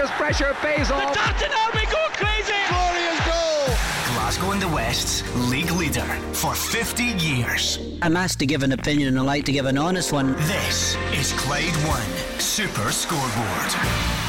Rangers pressure pays off. Tartan Army go crazy! Glorious goal! Glasgow and the West's league leader for 50 years. I'm asked to give an opinion and I like to give an honest one. This is Clyde One Super Scoreboard.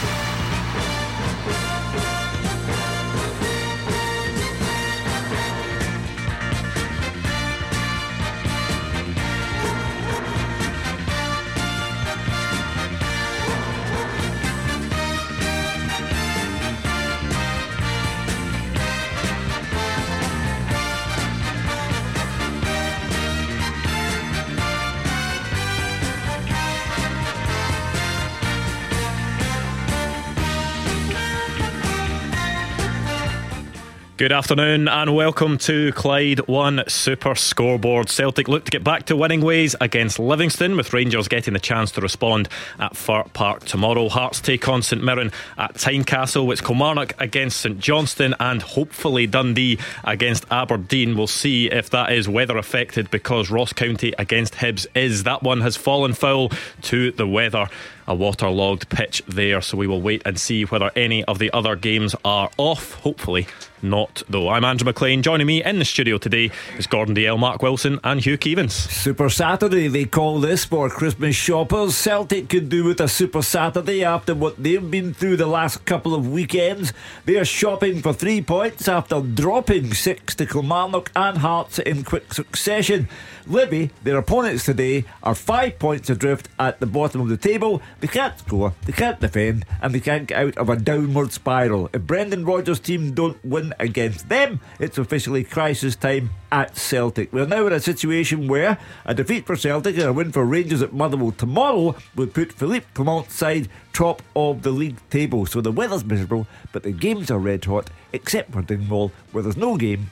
Good afternoon and welcome to Clyde One Super Scoreboard. Celtic look to get back to winning ways against Livingston, with Rangers getting the chance to respond at Fir Park tomorrow. Hearts take on St Mirren at Tynecastle, with Kilmarnock against St Johnstone, and hopefully Dundee against Aberdeen. We'll see if that is weather affected because Ross County against Hibs is. That one has fallen foul to the weather a waterlogged pitch there. So we will wait and see whether any of the other games are off. Hopefully not, though. I'm Andrew McLean. Joining me in the studio today is Gordon Dalziel, Mark Wilson, and Hugh Keevins. Super Saturday, they call this for Christmas shoppers. Celtic could do with a Super Saturday after what they've been through the last couple of weekends. They are shopping for three points after dropping six to Kilmarnock and Hearts in quick succession. Livy, their opponents today, are five points adrift at the bottom of the table. They can't score, they can't defend, and they can't get out of a downward spiral. If Brendan Rodgers' team don't win against them, it's officially crisis time at Celtic. We're now in a situation where a defeat for Celtic and a win for Rangers at Motherwell tomorrow would put Philippe Clement's side top of the league table. So the weather's miserable, but the games are red hot, except for Dingwall, where there's no game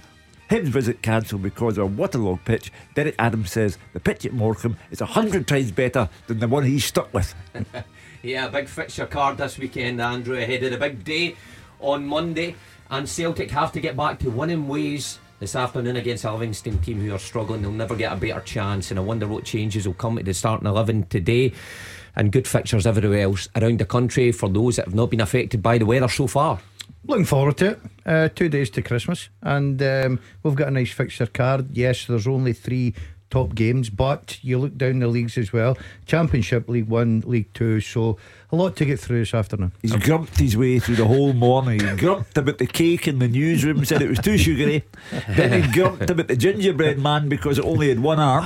Hibs visit cancelled because of a waterlogged pitch. Derek Adams says the pitch at Morecambe is a hundred times better than the one he's stuck with. yeah, big fixture card this weekend, Andrew, ahead of the big day on Monday. And Celtic have to get back to winning ways this afternoon against a Livingston team who are struggling. They'll never get a better chance, and I wonder what changes will come to the starting 11 today. And good fixtures everywhere else around the country for those that have not been affected by the weather so far. Looking forward to it. Uh, two days to Christmas, and um, we've got a nice fixture card. Yes, there's only three top games, but you look down the leagues as well Championship, League One, League Two. So a lot to get through this afternoon. He's grumped his way through the whole morning. He grumped about the cake in the newsroom, said it was too sugary. then he grumped about the gingerbread man because it only had one arm.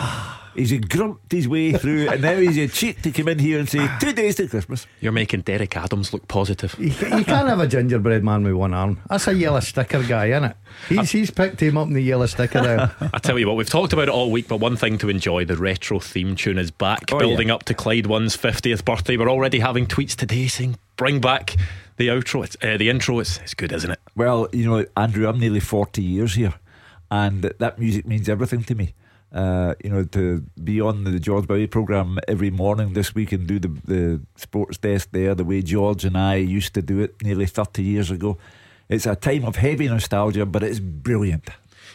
He's grumped his way through, and now he's a cheat to come in here and say two days to Christmas. You're making Derek Adams look positive. You, you can't have a gingerbread man with one arm. That's a yellow sticker guy, isn't it? He's, he's picked him up in the yellow sticker there. I tell you what, we've talked about it all week, but one thing to enjoy the retro theme tune is back, oh, building yeah. up to Clyde One's 50th birthday. We're already having tweets today saying, bring back the outro, it's, uh, the intro. It's, it's good, isn't it? Well, you know, Andrew, I'm nearly 40 years here, and that music means everything to me. Uh, you know, to be on the George Bowie program every morning this week and do the, the sports desk there the way George and I used to do it nearly 30 years ago. It's a time of heavy nostalgia, but it's brilliant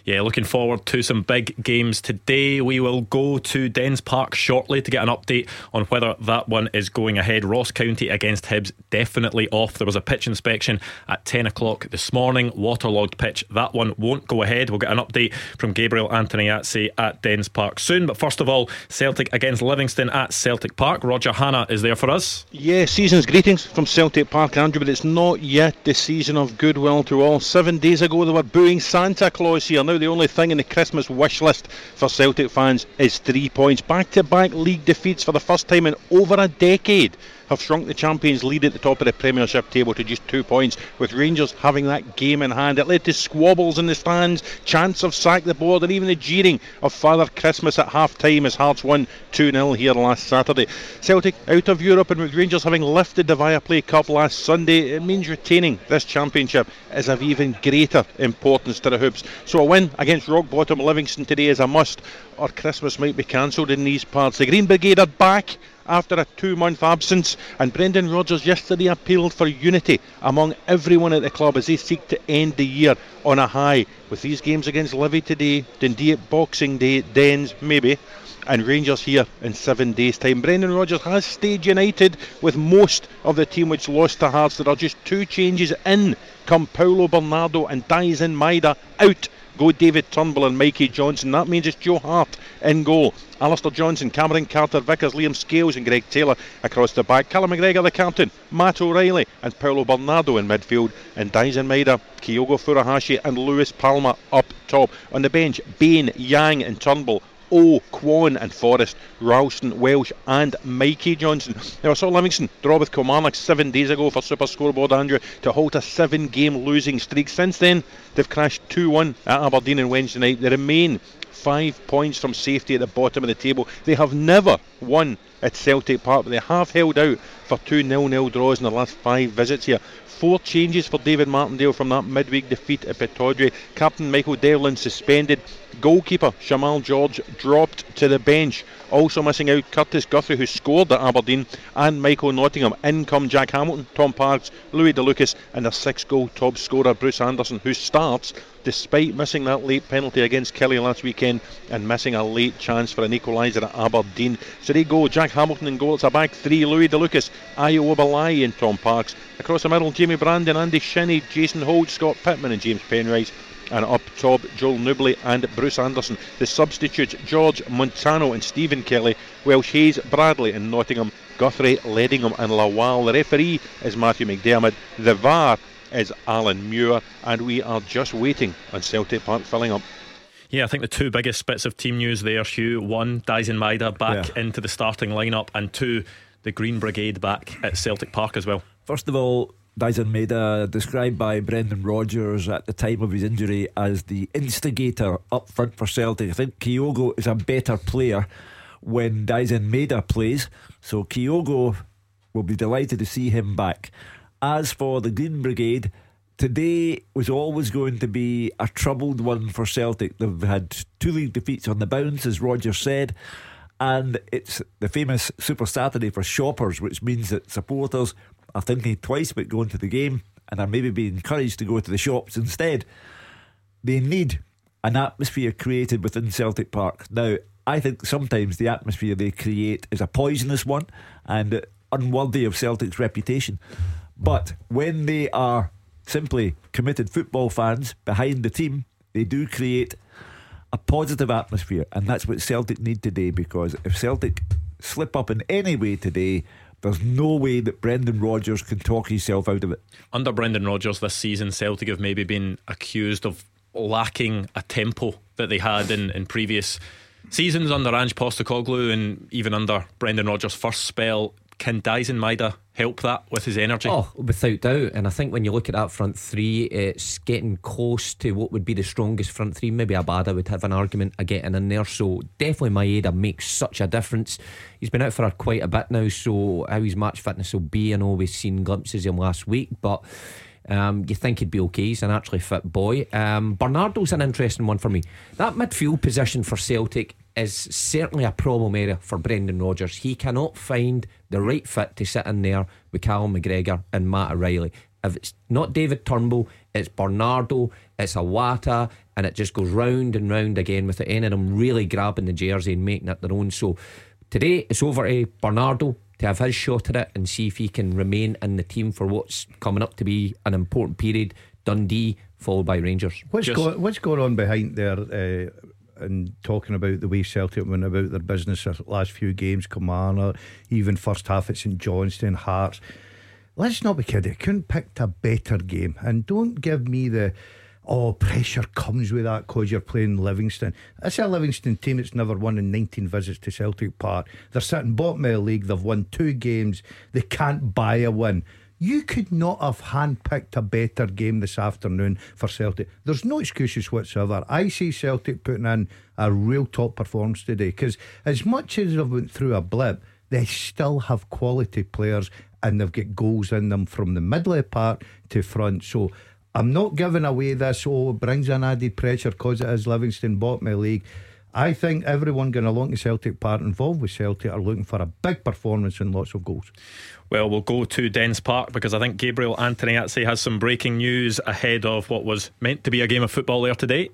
yeah, looking forward to some big games today. We will go to Dens Park shortly to get an update on whether that one is going ahead. Ross County against Hibs definitely off. There was a pitch inspection at 10 o'clock this morning, waterlogged pitch. That one won't go ahead. We'll get an update from Gabriel Antoniazzi at Dens Park soon. But first of all, Celtic against Livingston at Celtic Park. Roger Hanna is there for us. Yeah, season's greetings from Celtic Park, Andrew, but it's not yet the season of goodwill to all. Seven days ago, they were booing Santa Claus here. Now the only thing in the Christmas wish list for Celtic fans is three points. Back to back league defeats for the first time in over a decade have shrunk the champions' lead at the top of the Premiership table to just two points, with Rangers having that game in hand. It led to squabbles in the stands, chants of sack the board, and even the jeering of Father Christmas at half time as Hearts won 2 0 here last Saturday. Celtic out of Europe, and with Rangers having lifted the Viaplay Cup last Sunday, it means retaining this championship is of even greater importance to the Hoops. So a win against rock bottom Livingston today is a must, or Christmas might be cancelled in these parts. The Green Brigade are back after a two month absence. And Brendan Rodgers yesterday appealed for unity among everyone at the club as they seek to end the year on a high. With these games against Livy today, Dundee at Boxing Day, Dens maybe, and Rangers here in seven days' time. Brendan Rodgers has stayed united with most of the team which lost to Hearts. There are just two changes in. Come Paulo Bernardo and Daizen Maeda out go David Turnbull and Mikey Johnston. That means it's Joe Hart in goal. Alistair Johnston, Cameron Carter-Vickers, Liam Scales, and Greg Taylor across the back. Callum McGregor, the captain, Matt O'Riley, and Paulo Bernardo in midfield. And Daizen Maeda, Kyogo Furuhashi, and Luis Palma up top. On the bench, Bain, Yang, and Turnbull O, Kwon and Forrest, Ralston, Welsh and Mikey Johnston. Now I saw Livingston draw with Kilmarnock seven days ago for Super Scoreboard Andrew to halt a seven game losing streak. Since then they've crashed 2-1 at Aberdeen on Wednesday night. They remain five points from safety at the bottom of the table. They have never won at Celtic Park, but they have held out for two nil-nil draws in the last five visits here. Four changes for David Martindale from that midweek defeat at Pittodrie. Captain Michael Devlin suspended. Goalkeeper Shamal George dropped to the bench. Also missing out Kurtis Guthrie, who scored at Aberdeen, and Michael Nottingham. In come Jack Hamilton, Tom Parkes, Louis DeLucas, and a six goal top scorer Bruce Anderson, who starts despite missing that late penalty against Killie last weekend and missing a late chance for an equaliser at Aberdeen. So they go Jack Hamilton in goal. It's a back three Louis DeLucas, Ayo Obileye, and Tom Parkes. Across the middle, Jamie Brandon, Andy Shinnie, Jason Holt, Scott Pittman, and James Penrice and up top Joel Nouble and Bruce Anderson. The substitutes George Montano and Stephen Kelly, Welsh Hayes, Bradley and Nottingham, Guthrie, Ledingham and Lawal. The referee is Matthew McDermott. The VAR is Alan Muir, and we are just waiting on Celtic Park filling up. Yeah, I think the two biggest bits of team news there, Hugh. One, Daizen Maeda back yeah. into the starting lineup, and two, the Green Brigade back at Celtic Park as well. First of all, Daizen Maeda, described by Brendan Rodgers at the time of his injury as the instigator up front for Celtic. I think Kyogo is a better player when Daizen Maeda plays, so Kyogo will be delighted to see him back. As for the Green Brigade, today was always going to be a troubled one for Celtic. They've had two league defeats on the bounce, as Roger said, and it's the famous Super Saturday for shoppers, which means that supporters are thinking twice about going to the game and are maybe being encouraged to go to the shops instead. They need an atmosphere created within Celtic Park. Now, I think sometimes the atmosphere they create is a poisonous one and unworthy of Celtic's reputation. But when they are simply committed football fans behind the team, they do create a positive atmosphere, and that's what Celtic need today. Because if Celtic slip up in any way today, there's no way that Brendan Rodgers can talk himself out of it. Under Brendan Rodgers this season, Celtic have maybe been accused of lacking a tempo that they had in, in previous seasons under Ange Postecoglou and even under Brendan Rodgers' first spell. Can Daizen Maeda help that with his energy? Oh, without doubt. And I think when you look at that front three, it's getting close to what would be the strongest front three. Maybe Abada would have an argument of getting in there. So definitely Maeda makes such a difference. He's been out for quite a bit now, so how his match fitness will be, I know we've seen glimpses of him last week, but um, you think he'd be okay. He's an actually fit boy. Um, Bernardo's an interesting one for me. That midfield position for Celtic is certainly a problem area for Brendan Rodgers. He cannot find the right fit to sit in there with Callum McGregor and Matt O'Riley. If it's not David Turnbull, it's Bernardo, it's Iwata, and it just goes round and round again with any of them really grabbing the jersey and making it their own. So today it's over to Bernardo to have his shot at it and see if he can remain in the team for what's coming up to be an important period. Dundee followed by Rangers. What's, go, what's going on behind there? Uh, and talking about the way Celtic went about their business the last few games, Kilmarnock, even first half at St Johnstone, Hearts. Let's not be kidding. Couldn't pick a better game, and don't give me the oh, pressure comes with that because you're playing Livingston. That's a Livingston team that's never won in 19 visits to Celtic Park. They're sitting bottom of the league. They've won two games. They can't buy a win. You could not have handpicked a better game this afternoon for Celtic. There's no excuses whatsoever. I see Celtic putting in a real top performance today because as much as they've went through a blip, they still have quality players and they've got goals in them from the middle of to front. So I'm not giving away this, oh, it brings an added pressure because it is Livingston bottom of league. I think everyone going along to Celtic Park involved with Celtic are looking for a big performance and lots of goals. Well, we'll go to Dens Park because I think Gabriel Antoniazzi has some breaking news ahead of what was meant to be a game of football there today.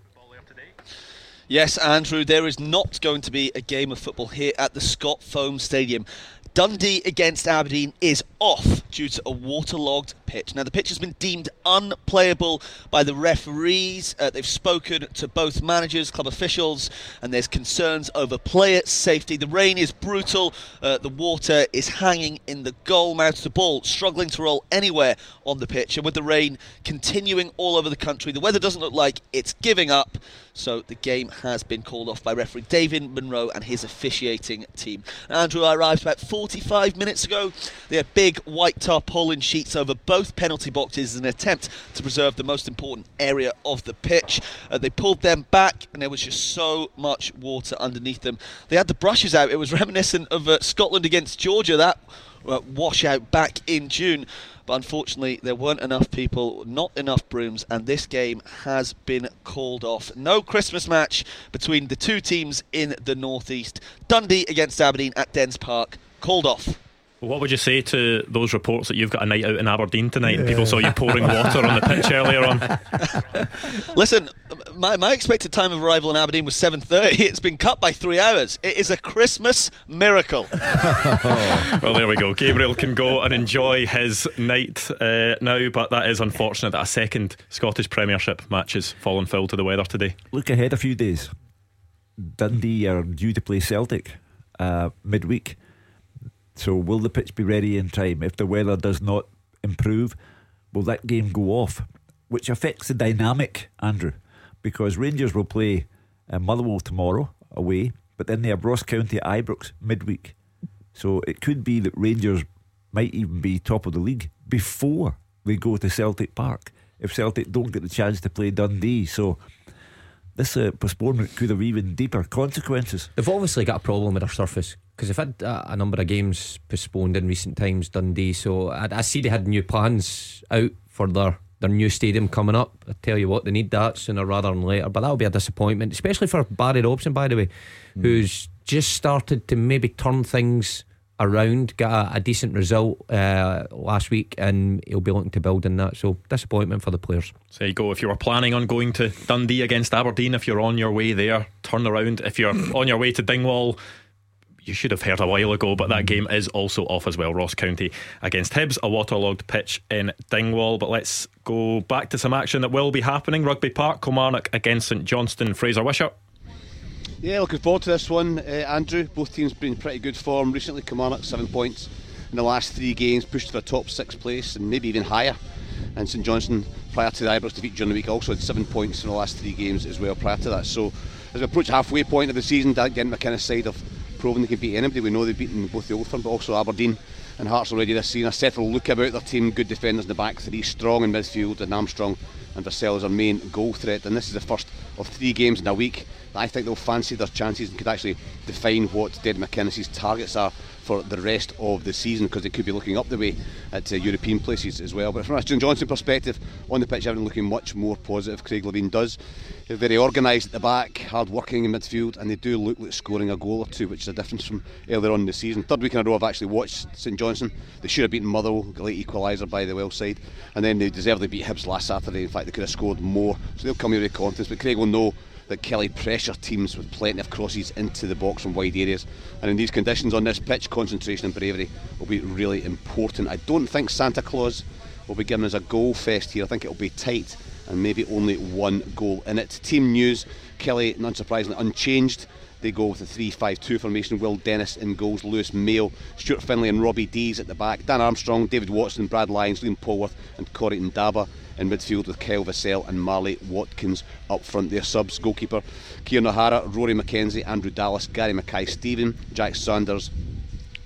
Yes, Andrew, there is not going to be a game of football here at the Scot Foam Stadium. Dundee against Aberdeen is off due to a waterlogged pitch. Now, the pitch has been deemed unplayable by the referees. Uh, they've spoken to both managers, club officials, and there's concerns over player safety. The rain is brutal. Uh, the water is hanging in the goal mouth. The ball struggling to roll anywhere on the pitch. And with the rain continuing all over the country, the weather doesn't look like it's giving up. So the game has been called off by referee David Munro and his officiating team. Andrew, arrived about 45 minutes ago. They had big white tarpaulin sheets over both penalty boxes in an attempt to preserve the most important area of the pitch. Uh, they pulled them back and there was just so much water underneath them. They had the brushes out. It was reminiscent of uh, Scotland against Georgia, that uh, washout back in June but unfortunately there weren't enough people, not enough brooms, and this game has been called off. No Christmas match between the two teams in the northeast. Dundee against Aberdeen at Dens Park called off. What would you say to those reports that you've got a night out in Aberdeen tonight and people saw you pouring water on the pitch earlier on? Listen, my, my expected time of arrival in Aberdeen was 7.30. It's been cut by three hours. It is a Christmas miracle. well, there we go. Gabriel can go and enjoy his night uh, now, but that is unfortunate that a second Scottish Premiership match has fallen foul to the weather today. Look ahead a few days. Dundee are due to play Celtic uh, midweek. So will the pitch be ready in time? If the weather does not improve, will that game go off? Which affects the dynamic, Andrew, because Rangers will play uh, Motherwell tomorrow away, but then they have Ross County at Ibrox midweek. So it could be that Rangers might even be top of the league before they go to Celtic Park if Celtic don't get the chance to play Dundee. So this uh, postponement could have even deeper consequences. They've obviously got a problem with their surface because they've had uh, a number of games postponed in recent times, Dundee. So I, I, see they had new plans out for their, their new stadium coming up. I tell you what, they need that sooner rather than later. But that'll be a disappointment, especially for Barry Robson, by the way, mm. who's just started to maybe turn things around, got a, a decent result uh, last week, and he'll be looking to build in that. So disappointment for the players. So you go. If you were planning on going to Dundee against Aberdeen, if you're on your way there, turn around. If you're on your way to Dingwall you should have heard a while ago, but that game is also off as well. Ross County against Hibs, a waterlogged pitch in Dingwall. But let's go back to some action that will be happening. Rugby Park, Kilmarnock against St Johnstone. Fraser Wishart. Yeah, looking forward to this one, uh, Andrew. Both teams been in pretty good form recently. Kilmarnock seven points in the last three games, pushed for a top six place and maybe even higher. And St Johnstone, prior to the Ibrox defeat during the week, also had seven points in the last three games as well prior to that. So as we approach halfway point of the season, Derek McInnes's side of proven they can beat anybody. We know they've beaten both the Old Firm but also Aberdeen and Hearts already this season. A settled look about their team, good defenders in the back three, strong in midfield, and Armstrong and Vassell as our main goal threat. And this is the first of three games in a week I think they'll fancy their chances and could actually define what Derek McInnes's targets are for the rest of the season because they could be looking up the way at uh, European places as well. But from a St Johnstone perspective, on the pitch, everything looking much more positive. Craig Levein does. They're very organised at the back, hard working in midfield, and they do look like scoring a goal or two, which is a difference from earlier on in the season. Third week in a row, I've actually watched St Johnstone. They should have beaten Motherwell, late equaliser by the well side, and then they deservedly beat Hibs last Saturday. In fact, they could have scored more, so they'll come here with confidence. But Craig will know that Killie pressure teams with plenty of crosses into the box from wide areas. And in these conditions on this pitch, concentration and bravery will be really important. I don't think Santa Claus will be giving us a goal fest here. I think it'll be tight and maybe only one goal in it. Team news Killie, unsurprisingly, unchanged. They go with a 3 5 2 formation. Will Dennis in goals, Lewis Mayo, Stuart Findlay, and Robby Deas at the back. Dan Armstrong, David Watson, Brad Lyons, Liam Polworth, and Corey Ndaba in midfield with Kyle Vassell and Marley Watkins up front. Their subs goalkeeper Kieran O'Hara, Rory McKenzie, Andrew Dallas, Gary Mackay-Steven, Jack Sanders,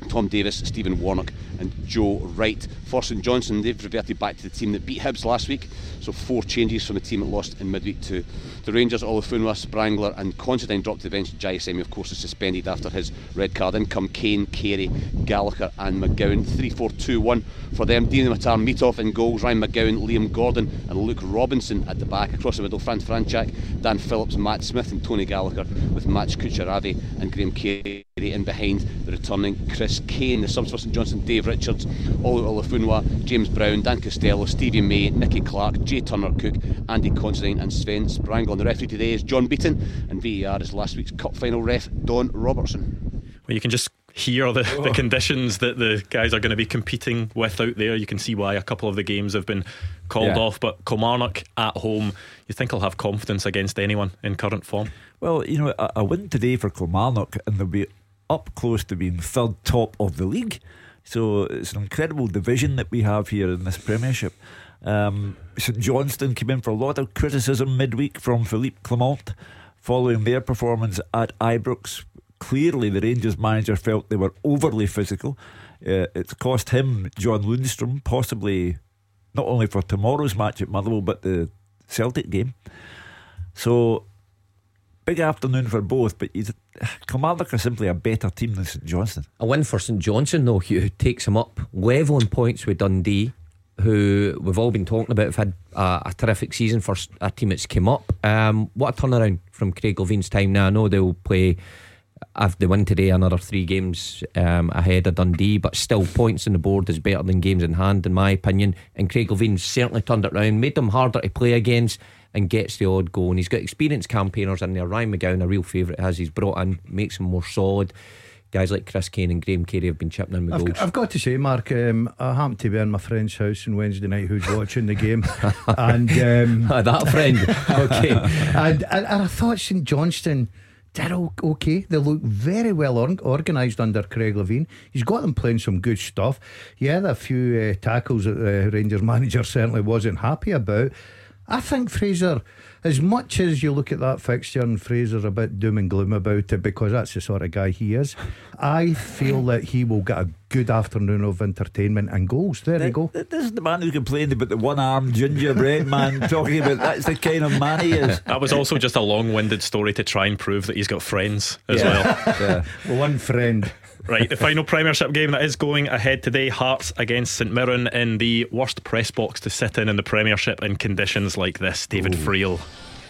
Tom Davis, Stephen Warnock, and Joe Wright. For St Johnstone, they've reverted back to the team that beat Hibs last week, so four changes from the team that lost in midweek to the Rangers. Olofunwa, Sprangler, and Considine dropped the bench. Jai Semi, of course, is suspended after his red card. In come Kane, Carey, Gallagher, and McGowan. 3 4 2 1 for them. Dimitar Mitov in goals, Ryan McGowan, Liam Gordon, and Luke Robinson at the back. Across the middle, Fran Franchak, Dan Phillips, Matt Smith, and Tony Gallagher, with Matt Kucheravi and Graham Carey in behind the returning Chris Kane, the subs for St Johnstone, Dave Richards, Olu Olafunwa, James Brown, Dan Costello, Stevie May, Nicky Clark, Jay Turner Cook, Andy Considine, and Sven Sprangler. And the referee today is John Beaton, and VAR is last week's Cup final ref, Don Robertson. Well, you can just hear the, the conditions that the guys are going to be competing with out there. You can see why a couple of the games have been called Yeah. off. But Kilmarnock at home, you think I'll have confidence against anyone in current form? Well, you know, a, a win today for Kilmarnock, and they'll be up close to being third top of the league. So it's an incredible division that we have here in this Premiership. Um, St Johnstone came in for a lot of criticism midweek from Philippe Clement following their performance at Ibrox. Clearly, the Rangers manager felt they were overly physical. Uh, it's cost him John Lundstrom, possibly not only for tomorrow's match at Motherwell, but the Celtic game. So big afternoon for both, but he's, Kilmarnock are simply a better team than St Johnstone. A win for St Johnstone, though, who takes him up level on points with Dundee, who we've all been talking about, have had a, a terrific season for a team that's come up. Um, what a turnaround from Craig Levein's time now. I know they'll play, if they win today, another three games um, ahead of Dundee, but still, points on the board is better than games in hand, in my opinion. And Craig Levein's certainly turned it around, made them harder to play against. And gets the odd goal, and he's got experienced campaigners in there. Ryan McGowan, a real favourite, has he's brought in, makes him more solid. Guys like Chris Kane and Graham Carey have been chipping in with I've, goals. I've got to say, Mark, um, I happened to be in my friend's house on Wednesday night who's watching the game. and um, that friend, okay. and, and, and I thought St Johnstone did okay. They look very well or- organised under Craig Levein. He's got them playing some good stuff. Yeah, a few uh, tackles that the Rangers manager certainly wasn't happy about. I think Fraser, as much as you look at that fixture and Fraser's a bit doom and gloom about it because that's the sort of guy he is, I feel that he will get a good afternoon of entertainment and goals. There you go. This is the man who complained about the one armed gingerbread man talking about that's the kind of man he is. That was also just a long winded story to try and prove that he's got friends as well. Yeah. One friend. Right, the final Premiership game that is going ahead today Hearts against St Mirren in the worst press box to sit in in the Premiership in conditions like this. David Friel.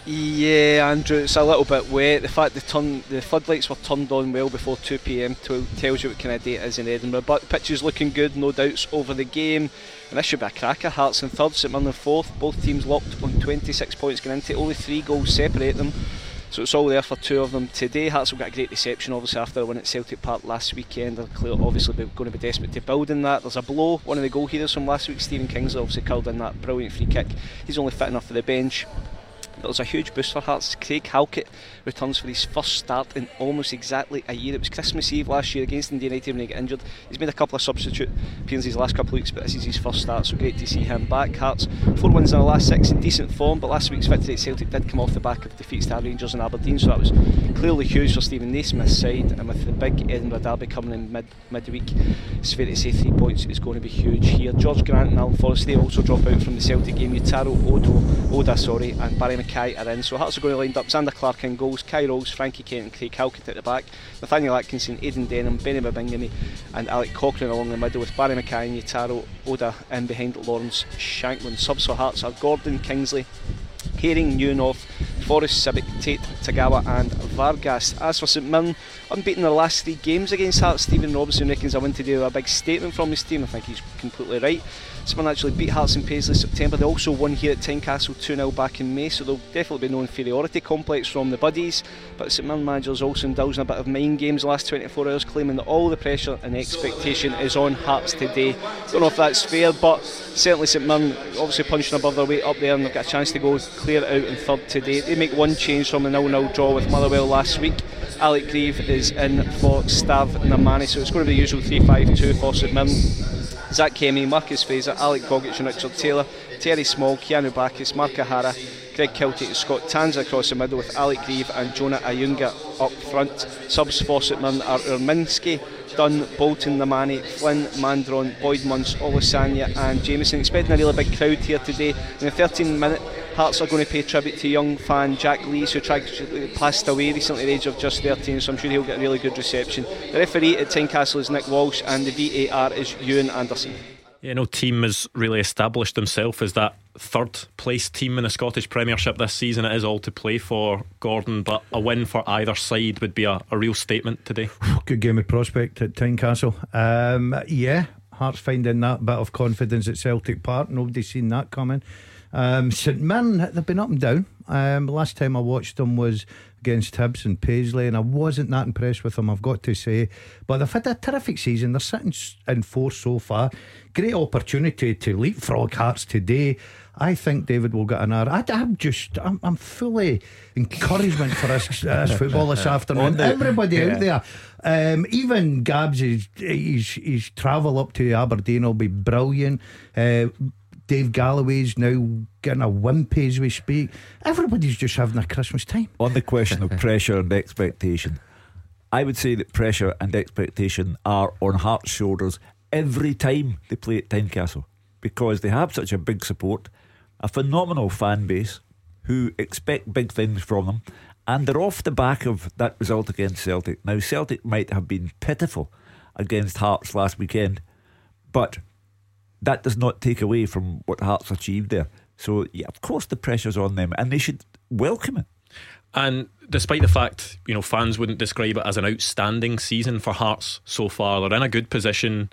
Yeah, Andrew, it's a little bit wet. The fact the turn, the floodlights were turned on well before 2 pm to, tells you what kind of day it is in Edinburgh. But the pitch is looking good, no doubts over the game. And this should be a cracker. Hearts in third, St Mirren in fourth. Both teams locked on 26 points going into it. Only three goals separate them. So it's all there for two of them today. Hearts have got a great reception, obviously, after a win at Celtic Park last weekend. They're obviously going to be desperate to build in that. There's a blow. One of the goal heroes from last week, Stephen Kingsley, obviously curled in that brilliant free kick. He's only fit enough for the bench. But there's a huge boost for Hearts. Craig Halkett returns for his first start in almost exactly a year. It was Christmas Eve last year against Dundee United when he got injured. He's made a couple of substitute appearances last couple of weeks, but this is his first start, so great to see him back. Hearts, four wins in the last six in decent form, but last week's victory at Celtic did come off the back of defeats to Rangers and Aberdeen, so that was clearly huge for Steven Naismith's side. And with the big Edinburgh derby coming in mid midweek, it's fair to say three points is going to be huge here. George Grant and Alan Forrest they also drop out from the Celtic game. Utaro Odo, Oda, sorry, and Barrie McKay are in. So Hearts are going to line up Zander Clark in goals, Kye Rowles, Frankie Kent, and Craig Halkett at the back. Nathaniel Atkinson, Aidan Denholm, Beni Baningime, and Alec Cochrane along the middle with Barrie McKay and Utaro Oda in behind Lawrence Shankland. Subs for Hearts are Gordon Kingsley, Herring, Nieuwenhof, Forrest, Sibbick, Tate, Tagawa, and Vargas. As for St Mirren, unbeaten their last three games against Hearts, Stephen Robinson reckons I win to do a big statement from his team. I think he's completely right. Mirren actually beat Hearts in Paisley September. They also won here at Tynecastle 2 0 back in May, so there'll definitely be no inferiority complex from the Buddies. But St Mirren managers also indulging a bit of mind games the last 24 hours, claiming that all the pressure and expectation is on Hearts today. Don't know if that's fair, but certainly St Mirren obviously punching above their weight up there and they've got a chance to go clear out in third today. They make one change from the 0 0 draw with Motherwell last week. Alec Grieve is in for Stav Namani, so it's going to be the usual 3 5 2 for St Mirren. Zach Kemi, Marcus Fraser, Alec Gogic and Richard Taylor, Terry Small, Keanu Baccus, Mark O'Hara, Greg Kiltie and Scott Tanser across the middle with Alec Grieve and Jonah Ayunga up front. Subs St Mirren are Urminsky, Dunn, Bolton, Namani, Flynn, Mandron, Boyd Munce, Olusanya and Jameson. Expecting a really big crowd here today. In the 13 minute Hearts are going to pay tribute to young fan Jack Lees, who tragically passed away recently at the age of just 13, so I'm sure he'll get a really good reception. The referee at Tynecastle is Nick Walsh, and the VAR is Ewan Anderson. Yeah, no team has really established himself as that third place team in the Scottish Premiership this season. It is all to play for Gordon, but a win for either side would be a, a real statement today. Good game of prospect at Tynecastle. Um, yeah, Hearts finding that bit of confidence at Celtic Park. Nobody's seen that coming. Um, St Mirren, they've been up and down. Um, last time I watched them was against Hibs and Paisley, and I wasn't that impressed with them, I've got to say. But they've had a terrific season. They're sitting in fourth so far. Great opportunity to leapfrog Hearts today. I think David will get an hour. I, am just, I'm, I'm fully encouragement for us, us football this afternoon. The, Everybody yeah. out there, um, even Gabs, his, his, his travel up to Aberdeen will be brilliant. Uh, Dave Galloway's now getting a wimpy as we speak. Everybody's just having a Christmas time. On the question of pressure and expectation, I would say that pressure and expectation are on Hearts' shoulders every time they play at Tynecastle because they have such a big support, a phenomenal fan base who expect big things from them, and they're off the back of that result against Celtic. Now, Celtic might have been pitiful against Hearts last weekend, but that does not take away from what Hearts achieved there. So, yeah, of course, the pressure's on them, and they should welcome it. And despite the fact, you know, fans wouldn't describe it as an outstanding season for Hearts so far, they're in a good position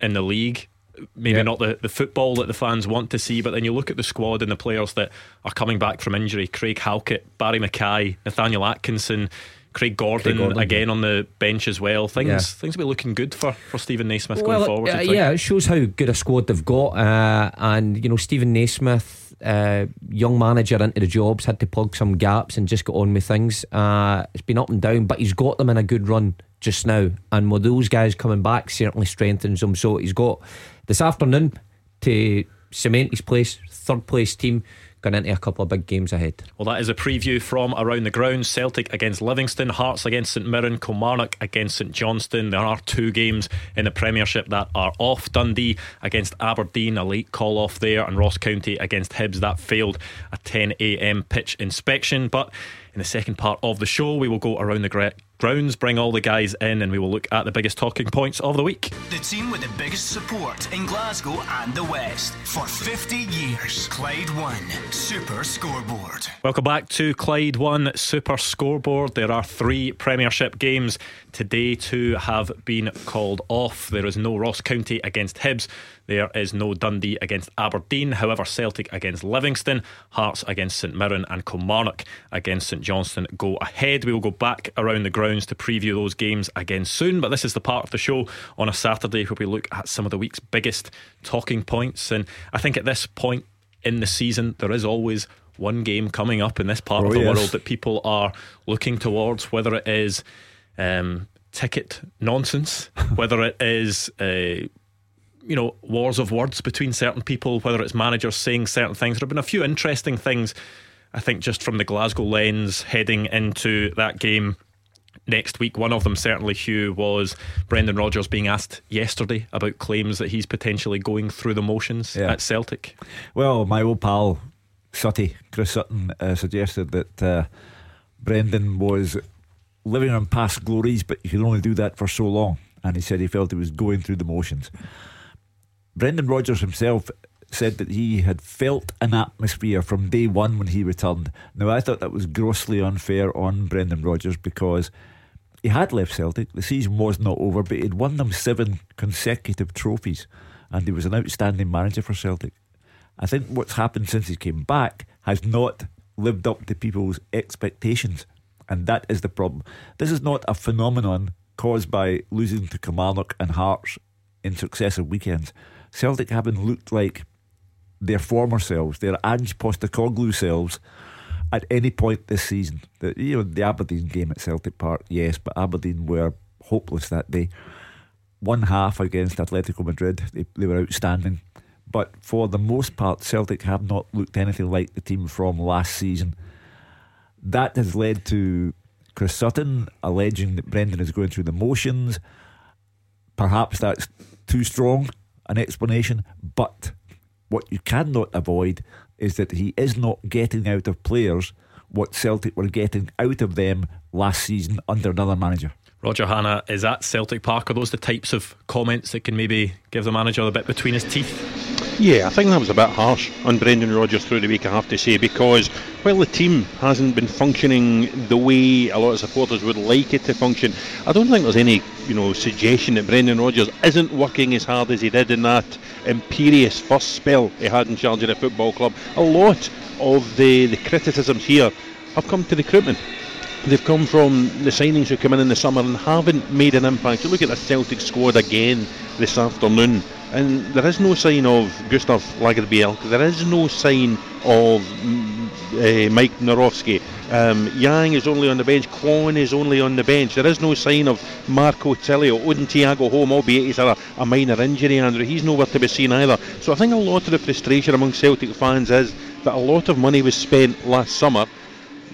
in the league. Maybe yeah. not the, the football that the fans want to see, but then you look at the squad and the players that are coming back from injury Craig Halkett, Barrie McKay, Nathaniel Atkinson, Craig Gordon, Craig Gordon, again on the bench as well. Things yeah. things will be looking good for, for Steven Naismith well, going forward. Uh, yeah, it shows how good a squad they've got. Uh, and, you know, Steven Naismith, uh, young manager into the jobs, had to plug some gaps and just got on with things. Uh, it's been up and down, but he's got them in a good run just now. And with those guys coming back, certainly strengthens them. So he's got this afternoon to cement his place, third place team going into a couple of big games ahead. Well, that is a preview from around the grounds Celtic against Livingston, Hearts against St Mirren, Kilmarnock against St Johnstone. There are two games in the Premiership that are off. Dundee against Aberdeen, a late call off there, and Ross County against Hibs. That failed a 10am pitch inspection. But in the second part of the show, we will go around the grounds, bring all the guys in, and we will look at the biggest talking points of the week. The team with the biggest support in Glasgow and the West for 50 years. Clyde One Super Scoreboard. Welcome back to Clyde One Super Scoreboard. There are three Premiership games today to have been called off. There is no Ross County against Hibs. There is no Dundee against Aberdeen. However, Celtic against Livingston, Hearts against St Mirren, and Kilmarnock against St Johnstone go ahead. We will go back around the grounds to preview those games again soon. But this is the part of the show on a Saturday where we look at some of the week's biggest talking points. And I think at this point in the season, there is always one game coming up in this part oh, of the yes. world that people are looking towards, whether it is um, ticket nonsense, whether it is. Uh, you know, wars of words between certain people, whether it's managers saying certain things. There have been a few interesting things, I think, just from the Glasgow lens heading into that game next week. One of them, certainly, Hugh, was Brendan Rodgers being asked yesterday about claims that he's potentially going through the motions yeah. at Celtic. Well, my old pal Sutty, Chris Sutton, uh, suggested that uh, Brendan was living on past glories, but you can only do that for so long. And he said he felt he was going through the motions. Brendan Rodgers himself said that he had felt an atmosphere from day one when he returned. Now, I thought that was grossly unfair on Brendan Rodgers because he had left Celtic. The season was not over, but he'd won them seven consecutive trophies and he was an outstanding manager for Celtic. I think what's happened since he came back has not lived up to people's expectations, and that is the problem. This is not a phenomenon caused by losing to Kilmarnock and Hearts in successive weekends. Celtic haven't looked like their former selves, their Ange Postecoglou selves, at any point this season. The, you know, the Aberdeen game at Celtic Park, yes, but Aberdeen were hopeless that day. One half against Atletico Madrid, they, they were outstanding. But for the most part, Celtic have not looked anything like the team from last season. That has led to Chris Sutton alleging that Brendan is going through the motions. Perhaps that's too strong an explanation, but what you cannot avoid is that he is not getting out of players what Celtic were getting out of them last season under another manager. Roger Hanna is at Celtic Park. Are those the types of comments that can maybe give the manager a bit between his teeth? Yeah, I think that was a bit harsh on Brendan Rodgers through the week, I have to say, because while the team hasn't been functioning the way a lot of supporters would like it to function, I don't think there's any, you know, suggestion that Brendan Rodgers isn't working as hard as he did in that imperious first spell he had in charge of the football club. A lot of the, the criticisms here have come to recruitment. They've come from the signings who come in in the summer and haven't made an impact. You look at the Celtic squad again this afternoon, and there is no sign of Gustav Lagerbielke. There is no sign of uh, Maik Nawrocki. Um, Yang is only on the bench. Kwon is only on the bench. There is no sign of Marco Tilio. Odin Thiago Holm, albeit he's had a, a minor injury, Andrew. He's nowhere to be seen either. So I think a lot of the frustration among Celtic fans is that a lot of money was spent last summer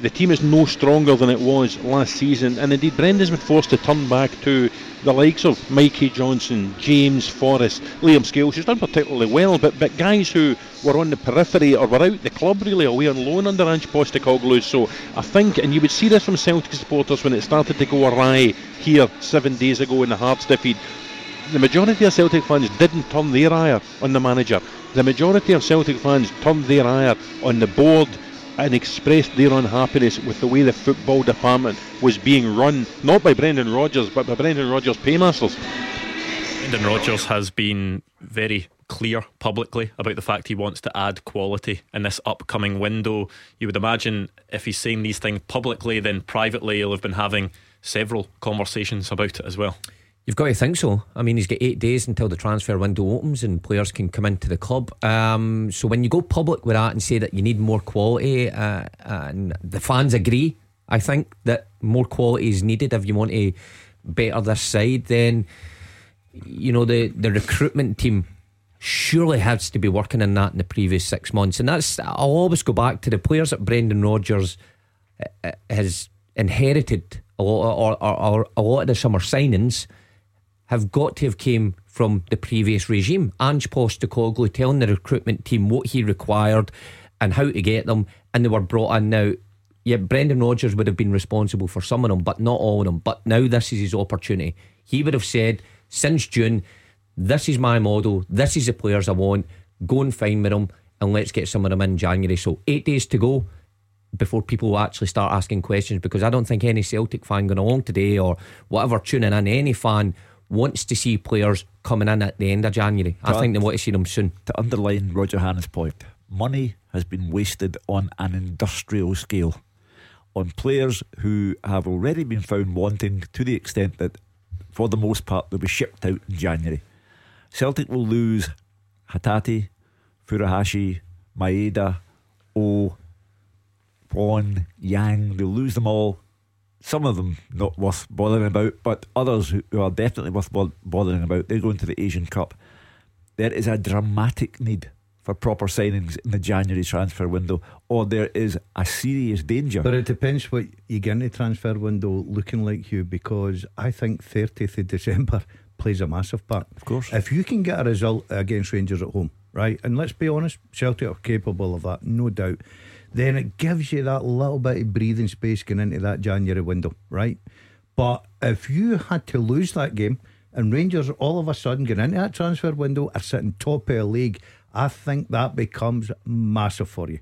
the team is no stronger than it was last season, and indeed Brendan's been forced to turn back to the likes of Mikey Johnston, James Forrest, Liam Scales, who's done particularly well, but, but guys who were on the periphery or were out the club really away on loan under Ange Postecoglou. So I think, and you would see this from Celtic supporters when it started to go awry here seven days ago in the Hearts defeat. The majority of Celtic fans didn't turn their ire on the manager. The majority of Celtic fans turned their ire on the board and expressed their unhappiness with the way the football department was being run, not by Brendan Rodgers, but by Brendan Rodgers' paymasters. Brendan Rodgers has been very clear publicly about the fact he wants to add quality in this upcoming window. You would imagine if he's saying these things publicly, then privately he'll have been having several conversations about it as well. You've got to think so. I mean, he's got eight days until the transfer window opens and players can come into the club. Um, so when you go public with that and say that you need more quality, uh, and the fans agree, I think that more quality is needed if you want to better this side, then you know the the recruitment team surely has to be working on that in the previous six months. And that's I'll always go back to the players that Brendan Rodgers uh, uh, has inherited a lot, or, or, or a lot of the summer signings have got to have came from the previous regime. Ange Postecoglou telling the recruitment team what he required and how to get them, and they were brought in now. Yeah, Brendan Rodgers would have been responsible for some of them, but not all of them. But now this is his opportunity. He would have said since June, this is my model, this is the players I want, go and find me them, and let's get some of them in January. So eight days to go before people actually start asking questions because I don't think any Celtic fan going along today or whatever tuning in, any fan wants to see players coming in at the end of January. I think they want to see them soon. To underline Roger Hanna's point, money has been wasted on an industrial scale on players who have already been found wanting to the extent that, for the most part, they'll be shipped out in January. Celtic will lose Hatate, Furuhashi, Maeda, oh, O, Kwon, Yang. They'll lose them all some of them not worth bothering about, but others who are definitely worth bothering about, they're going to the Asian Cup. There is a dramatic need for proper signings in the January transfer window, or there is a serious danger. But it depends what you get in the transfer window looking like, you, because I think 30th of December plays a massive part. Of course. If you can get a result against Rangers at home, right, and let's be honest, Celtic are capable of that, no doubt then it gives you that little bit of breathing space going into that January window, right? But if you had to lose that game and Rangers all of a sudden get into that transfer window are sitting top of the league, I think that becomes massive for you.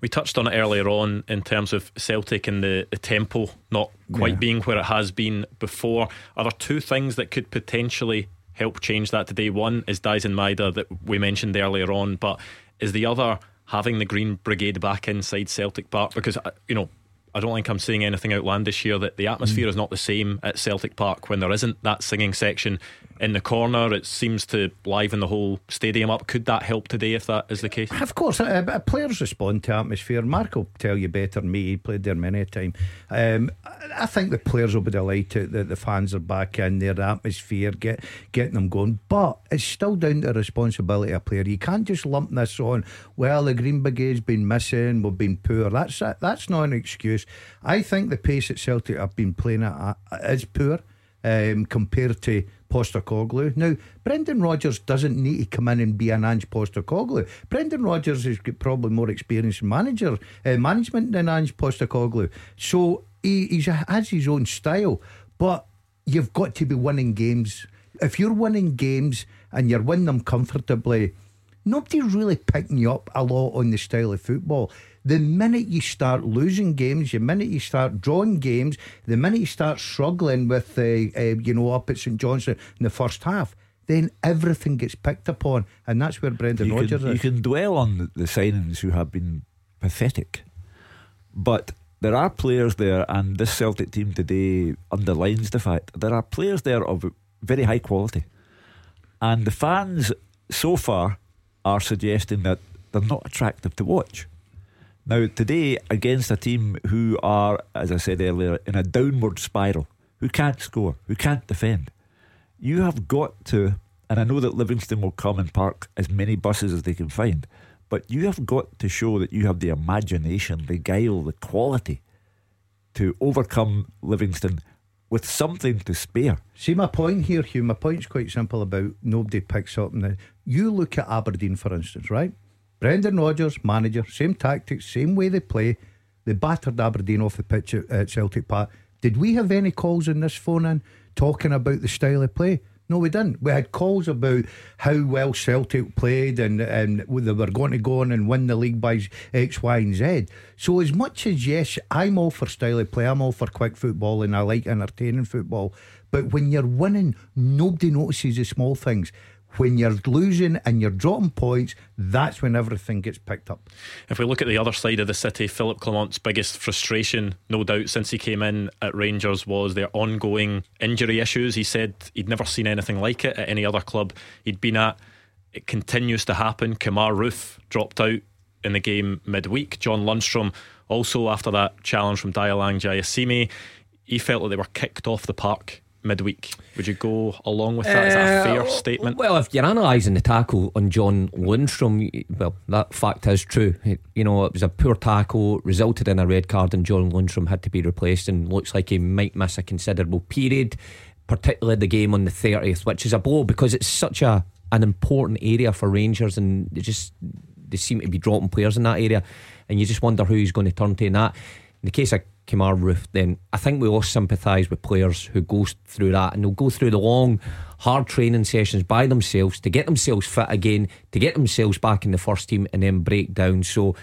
We touched on it earlier on in terms of Celtic and the, the tempo not quite yeah. being where it has been before. Are there two things that could potentially help change that today? One is Daizen Maeda that we mentioned earlier on, but is the other having the Green Brigade back inside Celtic Park because uh, you know I don't think I'm saying anything outlandish here that the atmosphere mm. is not the same at Celtic Park when there isn't that singing section in the corner. It seems to liven the whole stadium up. Could that help today if that is the case? Of course, uh, uh, players respond to atmosphere. Mark will tell you better than me. He played there many a time. Um, I think the players will be delighted that the fans are back in there, the atmosphere, get getting them going. But it's still down to the responsibility of a player. You can't just lump this on. Well, the Green Brigade's been missing. We've been poor. That's that's not an excuse. I think the pace at Celtic have been playing at is poor. Um, compared to Postecoglou. Now, Brendan Rodgers doesn't need to come in and be an Ange Postecoglou. Brendan Rodgers has got probably more experience in manager uh, management than Ange Postecoglou. So he he's, has his own style, but you've got to be winning games. If you're winning games and you're winning them comfortably, nobody's really picking you up a lot on the style of football. The minute you start losing games, the minute you start drawing games, the minute you start struggling with, uh, uh, you know, up at St Johnstone in the first half, then everything gets picked upon, and that's where Brendan you Rodgers can, is. You can dwell on the, the signings who have been pathetic, but there are players there, and this Celtic team today underlines the fact there are players there of very high quality, and the fans so far are suggesting that they're not attractive to watch. Now, today, against a team who are, as I said earlier, in a downward spiral, who can't score, who can't defend, you have got to, and I know that Livingston will come and park as many buses as they can find, but you have got to show that you have the imagination, the guile, the quality to overcome Livingston with something to spare. See my point here, Hugh. My point's quite simple about nobody picks up. And you look at Aberdeen, for instance, right? Brendan Rodgers, manager, same tactics, same way they play. They battered Aberdeen off the pitch at, Celtic Park. Did we have any calls in this phone in talking about the style of play? No, we didn't. We had calls about how well Celtic played and, and they were going to go on and win the league by X, Y, and Z. So, as much as, yes, I'm all for style of play, I'm all for quick football and I like entertaining football. But when you're winning, nobody notices the small things when you're losing and you're dropping points, that's when everything gets picked up. If we look at the other side of the city, Philippe Clement's biggest frustration, no doubt, since he came in at Rangers was their ongoing injury issues. He said he'd never seen anything like it at any other club he'd been at. It continues to happen. Kemar Roofe dropped out in the game midweek. John Lundstram also after that challenge from Diallang Jaiyesimi, he felt that they were kicked off the park midweek. Would you go along with that? Is that a Uh, fair statement? Well, if you're analysing the tackle on John Lundstram, well, that fact is true. It- you know, it was a poor tackle, resulted in a red card, and John Lundstram had to be replaced, and looks like he might miss a considerable period, particularly the game on the 30th, which is a blow because it's such a an important area for Rangers, and they just they seem to be dropping players in that area, and you just wonder who he's going to turn to in that. In the case of Kemar Roofe, then I think we all sympathise with players who go through that and they'll go through the long, hard training sessions by themselves to get themselves fit again, to get themselves back in the first team and then break down. So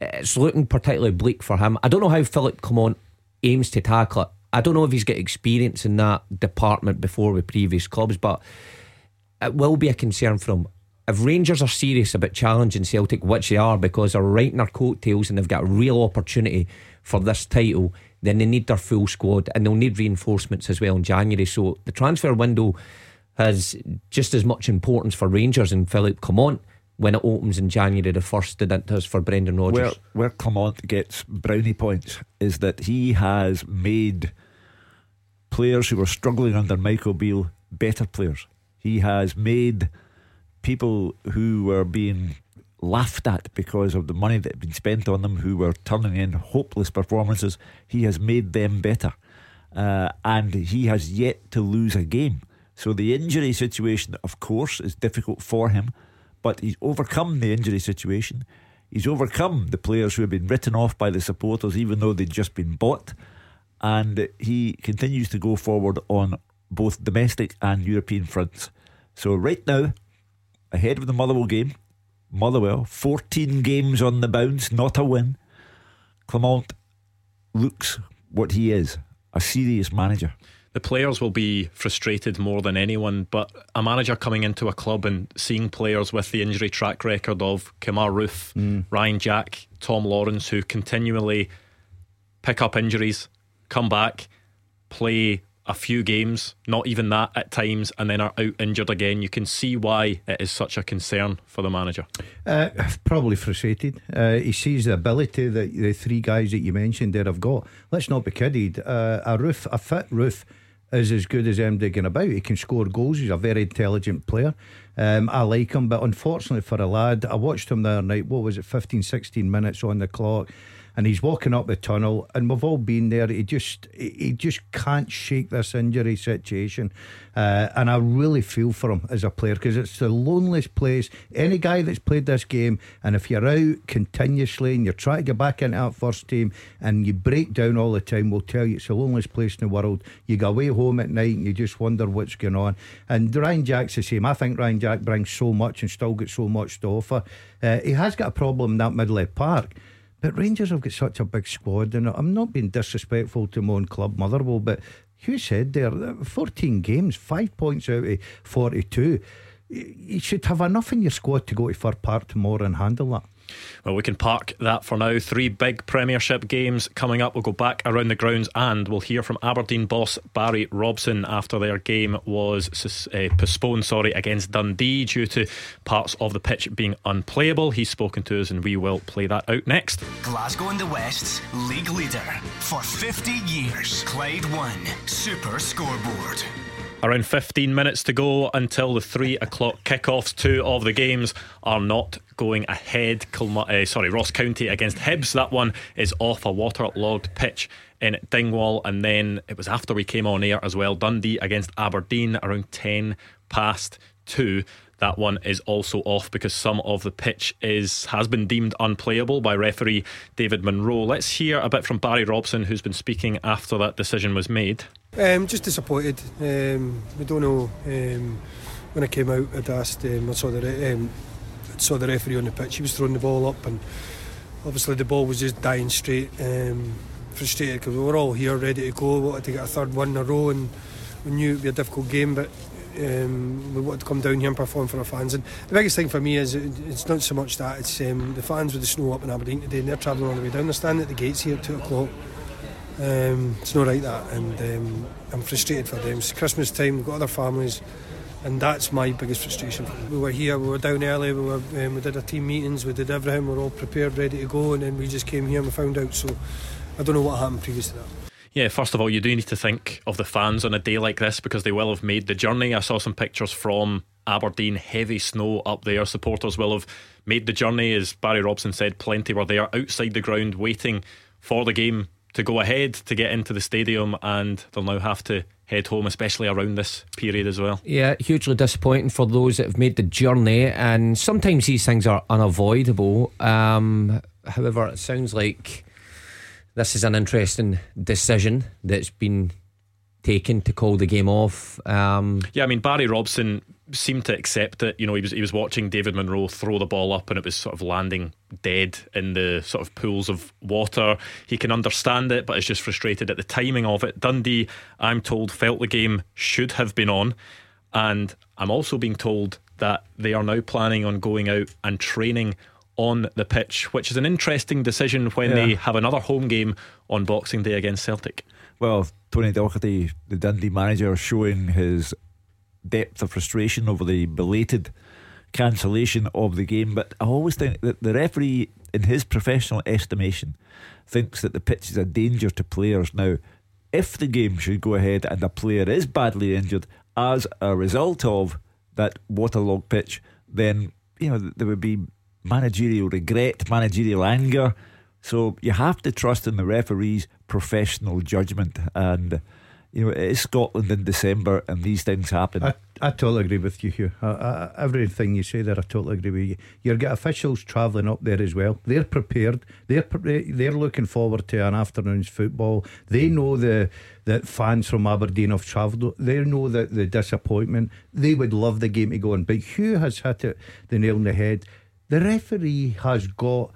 it's looking particularly bleak for him. I don't know how Philippe Clement aims to tackle it. I don't know if he's got experience in that department before with previous clubs, but it will be a concern for him. If Rangers are serious about challenging Celtic, which they are because they're right in their coattails and they've got a real opportunity for this title, then they need their full squad and they'll need reinforcements as well in January. So the transfer window has just as much importance for Rangers and Philippe Clement when it opens in January the 1st than it does for Brendan Rodgers. Where, where Clement gets brownie points is that he has made players who were struggling under Michael Beale better players. He has made people who were being laughed at because of the money that had been spent on them, who were turning in hopeless performances. He has made them better. Uh, and he has yet to lose a game. So the injury situation, of course, is difficult for him, but he's overcome the injury situation. He's overcome the players who have been written off by the supporters, even though they'd just been bought. And he continues to go forward on both domestic and European fronts. So, right now, ahead of the Motherwell game, Motherwell, 14 games on the bounce, not a win. Clement looks what he is a serious manager. the players will be frustrated more than anyone, but a manager coming into a club and seeing players with the injury track record of Kemar Roofe, hmm. Ryan Jack, Tom Lawrence, who continually pick up injuries, come back, play a few games, not even that at times, and then are out injured again. You can see why it is such a concern for the manager. Uh, probably frustrated. Uh, he sees the ability that the three guys that you mentioned there have got. Let's not be kidded. Uh, a Roofe, a fit Roofe, is as good as him digging about. He can score goals. He's a very intelligent player. Um, I like him, but unfortunately for a lad, I watched him the other night. What was it, 15, 16 minutes on the clock? And he's walking up the tunnel, and we've all been there. He just he just can't shake this injury situation, uh, and I really feel for him as a player because it's the loneliest place. Any guy that's played this game, and if you're out continuously and you're trying to get back into that first team and you break down all the time, we'll tell you it's the loneliest place in the world. You go away home at night and you just wonder what's going on. And Ryan Jack's the same. I think Ryan Jack brings so much and still got so much to offer. Uh, he has got a problem in that middle of park. But Rangers have got such a big squad, and I'm not being disrespectful to my own club, Motherwell, but you said there, 14 games, five points out of 42. You should have enough in your squad to go to Fir Park tomorrow and handle that. Well, we can park that for now. Three big Premiership games coming up. We'll go back around the grounds and we'll hear from Aberdeen boss Barry Robson after their game was uh, postponed sorry, against Dundee due to parts of the pitch being unplayable. He's spoken to us and we will play that out next. Glasgow and the West's league leader for 50 years. Clyde One Super Scoreboard. Around 15 minutes to go until the 3 o'clock kickoffs. Two of the games are not going ahead. uh, sorry, Ross County against Hibs. That one is off a waterlogged pitch in Dingwall. And then it was after we came on air as well. Dundee against Aberdeen around 10 past 2. That one is also off because some of the pitch is has been deemed unplayable by referee David Munro. Let's hear a bit from Barry Robson, who's been speaking after that decision was made. Um, just disappointed. Um, we don't know. Um, when I came out, I'd asked. Um, I saw the um, saw the referee on the pitch. He was throwing the ball up, and obviously the ball was just dying straight. Um, frustrated because we were all here, ready to go. We wanted to get a third one in a row, and we knew it'd be a difficult game, but. Um, we wanted to come down here and perform for our fans. And the biggest thing for me is it, it's not so much that it's um, the fans with the snow up in Aberdeen today, and they're travelling all the way down. They're standing at the gates here at two o'clock. Um, it's not right that, and um, I'm frustrated for them. It's Christmas time, we've got other families, and that's my biggest frustration. We were here, we were down early, we, were, um, we did our team meetings, we did everything, We are all prepared, ready to go, and then we just came here and we found out. So I don't know what happened previous to that. Yeah, first of all, you do need to think of the fans on a day like this because they will have made the journey. I saw some pictures from Aberdeen, heavy snow up there. Supporters will have made the journey, as Barry Robson said, plenty were there outside the ground waiting for the game to go ahead to get into the stadium, and they'll now have to head home, especially around this period as well. Yeah, hugely disappointing for those that have made the journey, and sometimes these things are unavoidable. Um, however, it sounds like this is an interesting decision that's been taken to call the game off. Um, yeah, I mean Barry Robson seemed to accept it. You know, he was he was watching David Munro throw the ball up, and it was sort of landing dead in the sort of pools of water. He can understand it, but is just frustrated at the timing of it. Dundee, I'm told, felt the game should have been on, and I'm also being told that they are now planning on going out and training on the pitch, which is an interesting decision when yeah. they have another home game on Boxing Day against Celtic. Well, Tony Docherty, the Dundee manager, showing his depth of frustration over the belated cancellation of the game. But I always think that the referee, in his professional estimation, thinks that the pitch is a danger to players. Now, if the game should go ahead and a player is badly injured as a result of that waterlogged pitch, then you know there would be managerial regret, managerial anger. So you have to trust in the referee's professional judgment and you know, it is Scotland in December and these things happen. I, I totally agree with you, Hugh. I, I, everything you say there, I totally agree with you. You've got officials travelling up there as well. They're prepared. They're they're looking forward to an afternoon's football. They mm. know the that fans from Aberdeen have travelled. They know that the disappointment. They would love the game to go on. But Hugh has hit it the nail on the head. The referee has got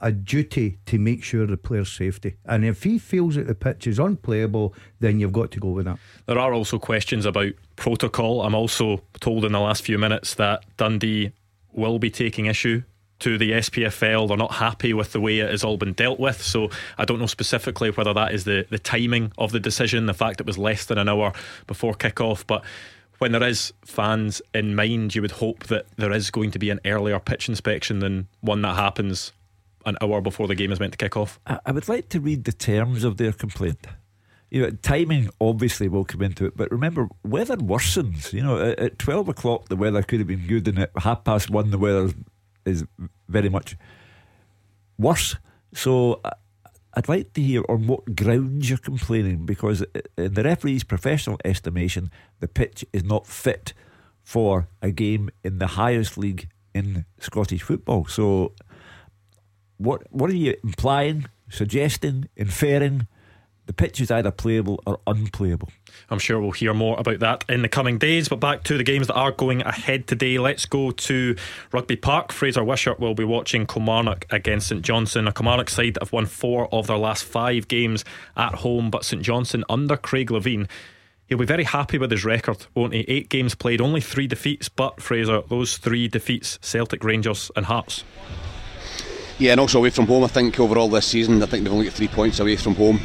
a duty to make sure the player's safety. And if he feels that the pitch is unplayable, then you've got to go with that. There are also questions about protocol. I'm also told in the last few minutes that Dundee will be taking issue to the SPFL. They're not happy with the way it has all been dealt with. So I don't know specifically whether that is the, the timing of the decision, the fact it was less than an hour before kick-off. But when there is fans in mind, you would hope that there is going to be an earlier pitch inspection than one that happens an hour before the game is meant to kick off. I, would like to read the terms of their complaint. You know, timing obviously will come into it, but remember, weather worsens. You know, at, at 12 o'clock the weather could have been good, and at half past one the weather is very much worse. So uh, I'd like to hear on what grounds you're complaining because, uh, in the referee's professional estimation, the pitch is not fit for a game in the highest league in Scottish football. So, what what are you implying, suggesting, inferring? The pitch is either playable or unplayable. I'm sure we'll hear more about that in the coming days. But back to the games that are going ahead today. Let's go to Rugby Park. Fraser Wishart will be watching Kilmarnock against St Johnstone. A Kilmarnock side that have won four of their last five games at home, but St Johnstone under Craig Levein. He'll be very happy with his record, won't he? Eight games played, only three defeats, but Fraser, those three defeats Celtic, Rangers, and Hearts. Yeah, and also away from home, I think overall this season, I think they've only got three points away from home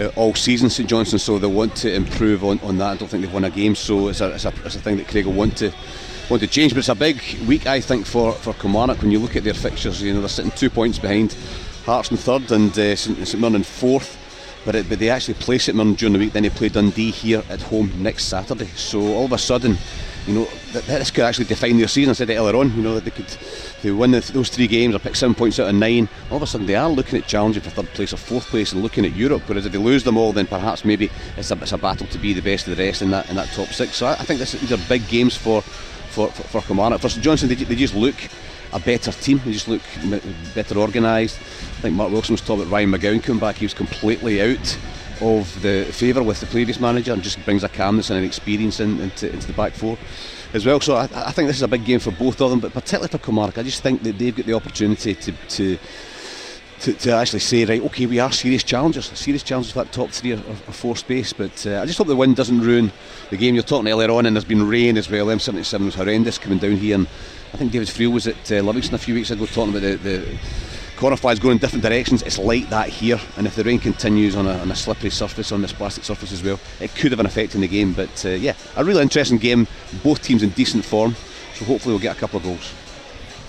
uh, all season, St Johnstone, so they want to improve on, on that. I don't think they've won a game, so it's a, it's a, it's a thing that Craig will want to want to change. But it's a big week, I think, for, for Kilmarnock when you look at their fixtures. You know, they're sitting two points behind Hearts in third and uh, St, St Mirren in fourth. But, it, but they actually play St Mirren during the week, then they play Dundee here at home next Saturday. So all of a sudden, you know, that, this could actually define their season. I said it earlier on, you know, that they could they win the, those three games or pick seven points out of nine. All of a sudden, they are looking at challenging for third place or fourth place and looking at Europe. Whereas if they lose them all, then perhaps maybe it's a, it's a battle to be the best of the rest in that in that top six. So I, I think this, these are big games for for for, for Kilmarnock. For St Johnstone, they, they just look a better team. They just look better organised. I think Mark Wilson was talking about Ryan McGowan coming back. He was completely out of the favour with the previous manager and just brings a calmness and an experience in, into, into the back four as well. So I, I, think this is a big game for both of them, but particularly for Kilmarnock, I just think that they've got the opportunity to, to to, to, actually say, right, okay, we are serious challengers, serious challengers for that top three or, or four space. But uh, I just hope the wind doesn't ruin the game. You're talking earlier on, and there's been rain as well. M77 was horrendous coming down here, and I think David Friel was at uh, Livingston a few weeks ago talking about the, the corner flies going in different directions. It's like that here, and if the rain continues on a, on a slippery surface, on this plastic surface as well, it could have an effect in the game. But uh, yeah, a really interesting game. Both teams in decent form, so hopefully we'll get a couple of goals.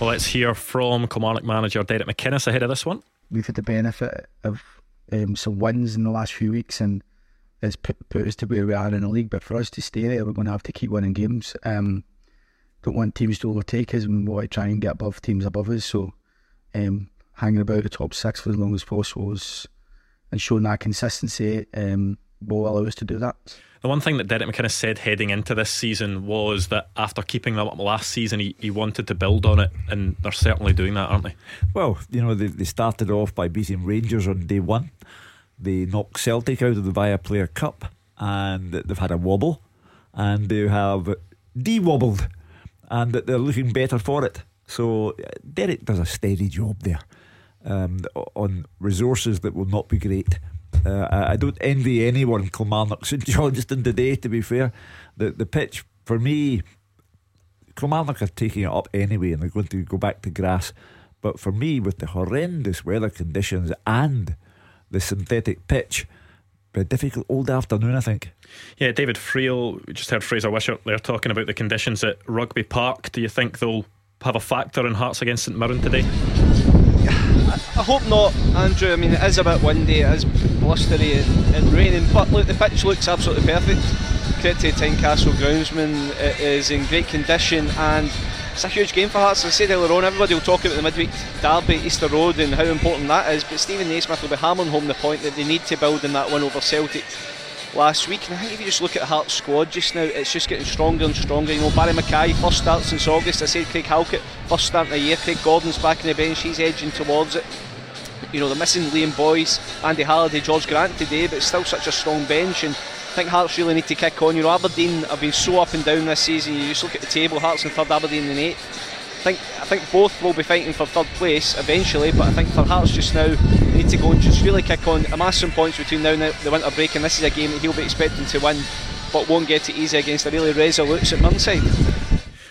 Well, let's hear from Kilmarnock manager Derek McInnes ahead of this one. We've had the benefit of um, some wins in the last few weeks, and it's put, put, us to where we are in the league. But for us to stay there, we're going to have to keep winning games. Um, don't want teams to overtake us, and we want to try and get above teams above us. So um, hanging about the top six for as long as possible was, and showing that consistency um, will allow us to do that. The one thing that Derek McInnes said heading into this season was that after keeping them up last season, he, he wanted to build on it, and they're certainly doing that, aren't they? Well, you know, they, they started off by beating Rangers on day one. They knocked Celtic out of the Viaplay Cup, and they've had a wobble, and they have de wobbled, and they're looking better for it. So Derek does a steady job there um, on resources that will not be great. Uh, I don't envy anyone Kilmarnock St Johnstone today. To be fair, the the pitch for me, Kilmarnock are taking it up anyway, and they're going to go back to grass. But for me, with the horrendous weather conditions and the synthetic pitch, a difficult old afternoon, I think. Yeah, David Friel, we just heard Fraser Wishart there talking about the conditions at Rugby Park. Do you think they'll have a factor in Hearts against St Mirren today? I hope not, Andrew. I mean, it is a bit windy, it is blustery and, and raining, but look, the pitch looks absolutely perfect. Credit to Tynecastle groundsman, it is in great condition and it's a huge game for Hearts. As I said earlier on, everybody will talk about the midweek derby, Easter Road, and how important that is, but Steven Naismith will be hammering home the point that they need to build in that win over Celtic last week. And I think if you just look at Hearts squad just now, it's just getting stronger and stronger. You know, Barrie McKay first start since August. I said Craig Halkett first start in the year. Craig Gordon's back in the bench. He's edging towards it. You know, they're missing Liam Boyce, Andy Halliday, George Grant today, but still such a strong bench. And I think Hearts really need to kick on. You know, Aberdeen have been so up and down this season. You just look at the table, Hearts in third, Aberdeen in eighth. I think I think both will be fighting for third place eventually, but I think for Hearts just now need to go and just really kick on, amass some points between now and the winter break, and this is a game that he'll be expecting to win, but won't get it easy against a really resolute St Mirren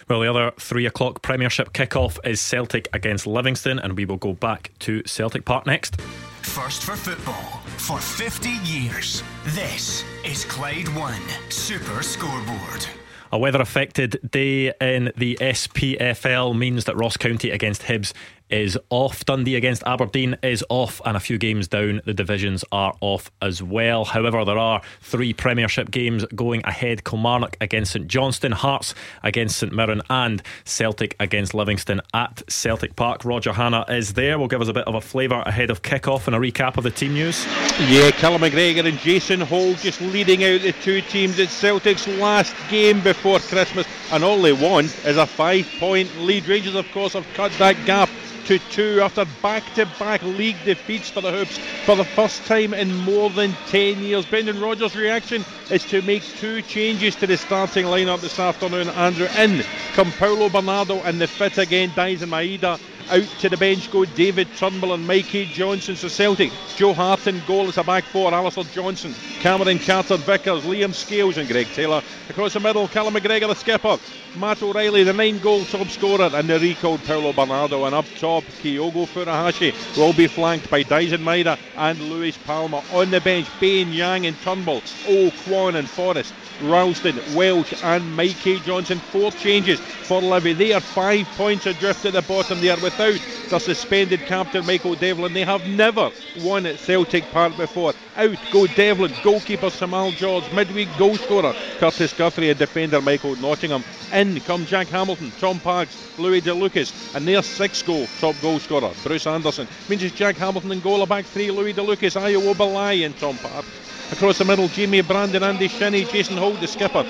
Well, the other three o'clock Premiership kick-off is Celtic against Livingston, and we will go back to Celtic Park next. First for football for 50 years. This is Clyde One Super Scoreboard. A weather affected day in the SPFL means that Ross County against Hibs is off. Dundee against Aberdeen is off, and a few games down, the divisions are off as well. However, there are three Premiership games going ahead Kilmarnock against St Johnstone, Hearts against St Mirren, and Celtic against Livingston at Celtic Park. Roger Hanna is there. We'll give us a bit of a flavour ahead of kick-off and a recap of the team news. Yeah, Callum McGregor and Jason Holt just leading out the two teams. It's Celtic's last game before Christmas, and all they want is a five point lead. Rangers, of course, have cut that gap to two after back to back league defeats for the Hoops for the first time in more than 10 years. Brendan Rodgers' reaction is to make two changes to the starting lineup this afternoon. Andrew in come Paulo Bernardo and the fit again, Daizen Maeda out to the bench go David Turnbull and Mikey Johnston. So Celtic, Joe Harton, goal as a back four. Alistair Johnston, Cameron Carter Vickers, Liam Scales, and Greg Taylor. Across the middle, Callum McGregor, the skipper. Matt O'Riley, the nine goal top scorer, and the recalled Paulo Bernardo. And up top, Kyogo Furuhashi will be flanked by Daizen Maeda and Luis Palma. On the bench, Bain, Yang, and Turnbull, O, Kwon, and Forrest. Ralston, Welsh, and Mikey Johnston. Four changes for Livy. They are five points adrift at the bottom. They are without the suspended captain Michael Devlin. They have never won at Celtic Park before. Out go Devlin, goalkeeper Shamal George, midweek goal scorer Kurtis Guthrie, and defender Michael Nottingham. In come Jack Hamilton, Tom Parkes, Luiyi De Lucas, and their six goal top goal scorer Bruce Anderson. Means it's Jack Hamilton in goal, back three, Luiyi De Lucas, Iowa and Tom Parkes. Across the middle, Jamie Brandon, Andy Shinnie, Jason Holt, the skipper.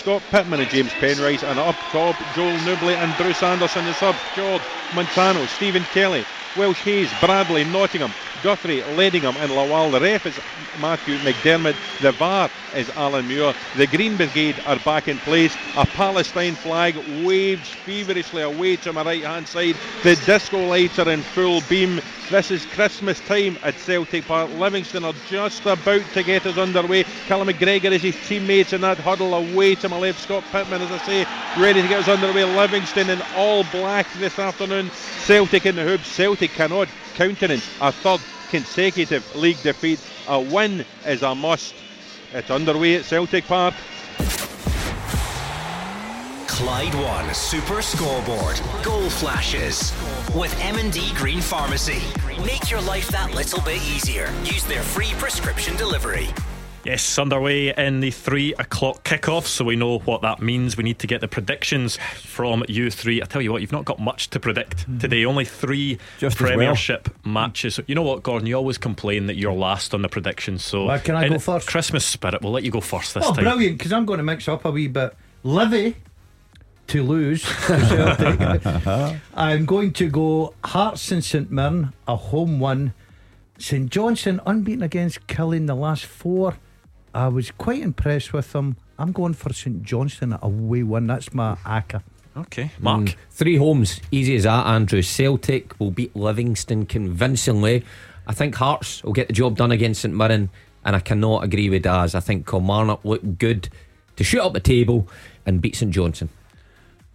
Scott Pittman and James Penrice, and up top, Joel Nouble and Bruce Anderson, the subs, George Montano, Stephen Kelly, Welsh Hayes, Bradley, Nottingham, Guthrie, Ledingham, and Lawal. The ref is Matthew MacDermid. The VAR is Alan Muir. The Green Brigade are back in place. A Palestine flag waves feverishly away to my right hand side. The disco lights are in full beam. This is Christmas time at Celtic Park. Livingston are just about to get us underway. Callum McGregor is his teammates in that huddle away to my left. Scott Pittman, as I say, ready to get us underway. Livingston in all black this afternoon. Celtic in the hoops. Celtic cannot countenance a third consecutive league defeat. A win is a must. It's underway at Celtic Park. Clyde One Super Scoreboard. Goal flashes with M&D Green Pharmacy. Make your life that little bit easier. Use their free prescription delivery. Yes, underway in the three o'clock kickoff, so we know what that means. We need to get the predictions from you three. I tell you what, you've not got much to predict hmm. today. Only three Just as well. Premiership matches. You know what, Gordon? You always complain that you're last on the predictions. So, Well, can I go first? Christmas spirit, we'll let you go first this Oh, time. brilliant! Because I'm going to mix up a wee bit. Livy to lose. to I'm going to go Hearts and St Mirren, a home one. St Johnstone unbeaten against Killing the last four. I was quite impressed with them. I'm going for St Johnstone a away one. That's my ACCA. Okay, Mark. Mm, three homes, easy as that, Andrew. Celtic will beat Livingston convincingly. I think Hearts will get the job done against St Mirren, and I cannot agree with Daz. I think Kilmarnock look good to shoot up the table and beat St Johnstone.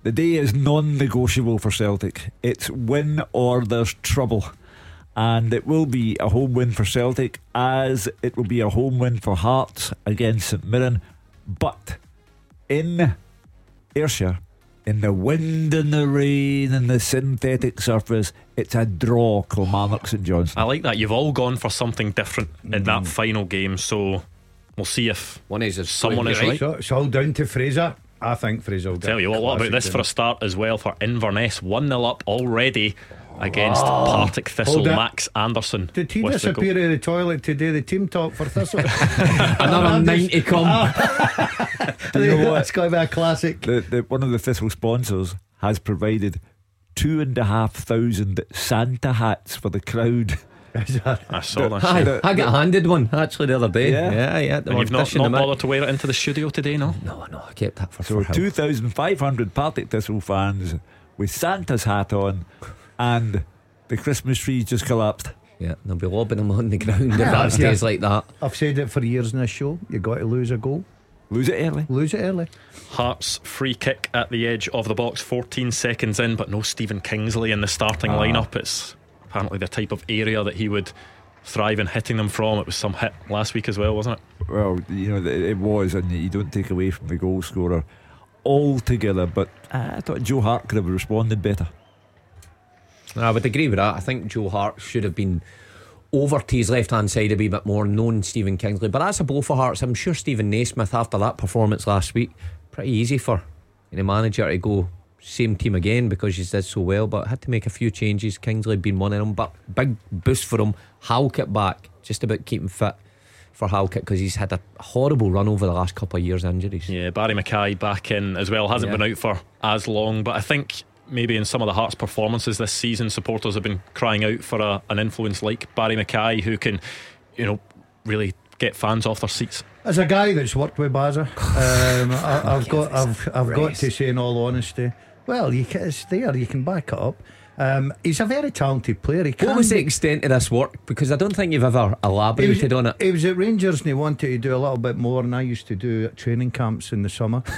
The day is non negotiable for Celtic. It's win or there's trouble. And it will be a home win for Celtic, as it will be a home win for Hearts against St Mirren. But in Ayrshire, in the wind and the rain and the synthetic surface, it's a draw, Kilmarnock St Johnstone. I like that. You've all gone for something different in that mm. final game, so we'll see if One is someone is right. So it's all down to Fraser. I think Fraser will get Tell you what, what about classic this for a start as well for Inverness? 1 0 up already against Oh. Partick Thistle, Max Anderson. Did he with the goal. disappear out of the toilet to do the team talk for Thistle? Another 90 come. Ah. Do you know what? That's got to be a classic. The, the, one of the Thistle sponsors has provided two and a half thousand Santa hats for the crowd. I saw that. Aye, I got handed one actually the other day. Yeah. yeah. yeah And you've not, dishing not bothered to wear it into the studio today, no? No, no, I kept that for, So 2,500 Partick Thistle fans with Santa's hat on, and the Christmas tree just collapsed. Yeah, they'll be lobbing them on the ground if Yeah, that stays like that. I've said it for years in this show. You got to lose a goal. Lose it early. Lose it early. Hearts free kick at the edge of the box, 14 seconds in, but no Stephen Kingsley in the starting Ah. lineup. It's apparently the type of area that he would thrive in hitting them from. It was some hit last week as well, wasn't it? Well, you know, it it was, and you don't take away from the goal scorer altogether, but uh, I thought Joe Hart could have responded better. I would agree with that. I think Joe Hart should have been over to his left hand side a wee bit more, known Stephen Kingsley. But that's a blow for Hearts. I'm sure Steven Naismith, after that performance last week, pretty easy for any manager to go same team again because he did so well. But had to make a few changes. Kingsley being one of them. But big boost for him. Halkett back, just about keeping fit for Halkett because he's had a horrible run over the last couple of years injuries. Yeah, Barrie McKay back in as well. Hasn't Yeah. been out for as long, but I think maybe in some of the Hearts performances this season, supporters have been crying out for a, an influence like Barrie McKay who can, you know, really get fans off their seats. As a guy that's worked with Baza, um, I, I've got I've I've got to say in all honesty, well, you can, it's there. You can back it up. Um, he's a very talented player. He What was the extent of this work? Because I don't think you've ever He was, elaborated on it. he was at Rangers and he wanted to do a little bit more, and I used to do at training camps in the summer.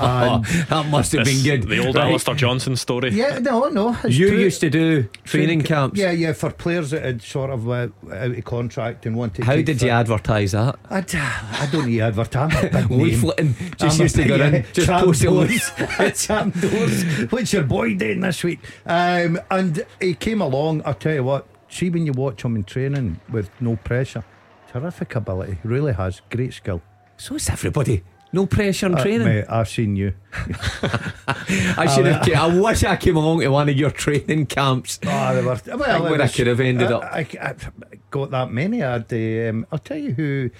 Oh, that must have been good. The old Right. Alistair Johnston story. yeah, no, no. it's You true. used to do training camps. Yeah, yeah, for players that had sort of uh, out of contract and wanted. To How did you advertise that? I don't need advertisement. Big. Leafleting. Just I'm a used to go big- in, just post a doors. trap doors. What's your boy doing this week? Um, and he came along. I'll tell you what. See when you watch him in training with no pressure, terrific ability. Really has great skill. So is everybody. No pressure in Uh, training. mate, I've seen you. I should have. I wish I came along to one of your training camps. Oh, they were, well, I was- could have ended I- up. I, I got that many. I had, um, I'll tell you who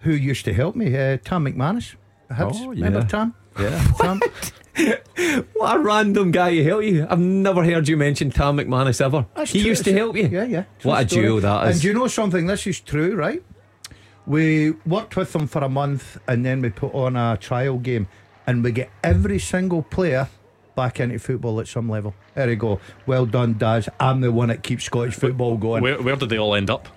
who used to help me. Uh, Tam McManus. Hibs. Oh, Remember yeah. Tam? Yeah. Tam. What a random guy to help you. I've never heard you mention Tam McManus ever. That's he true, used to help you. Yeah, yeah. What a True story. duo that is. And do you know something? This is true, right? We worked with them for a month and then we put on a trial game and we get every single player back into football at some level. There you go. Well done, Daz. I'm the one that keeps Scottish football going. Where, where did they all end up?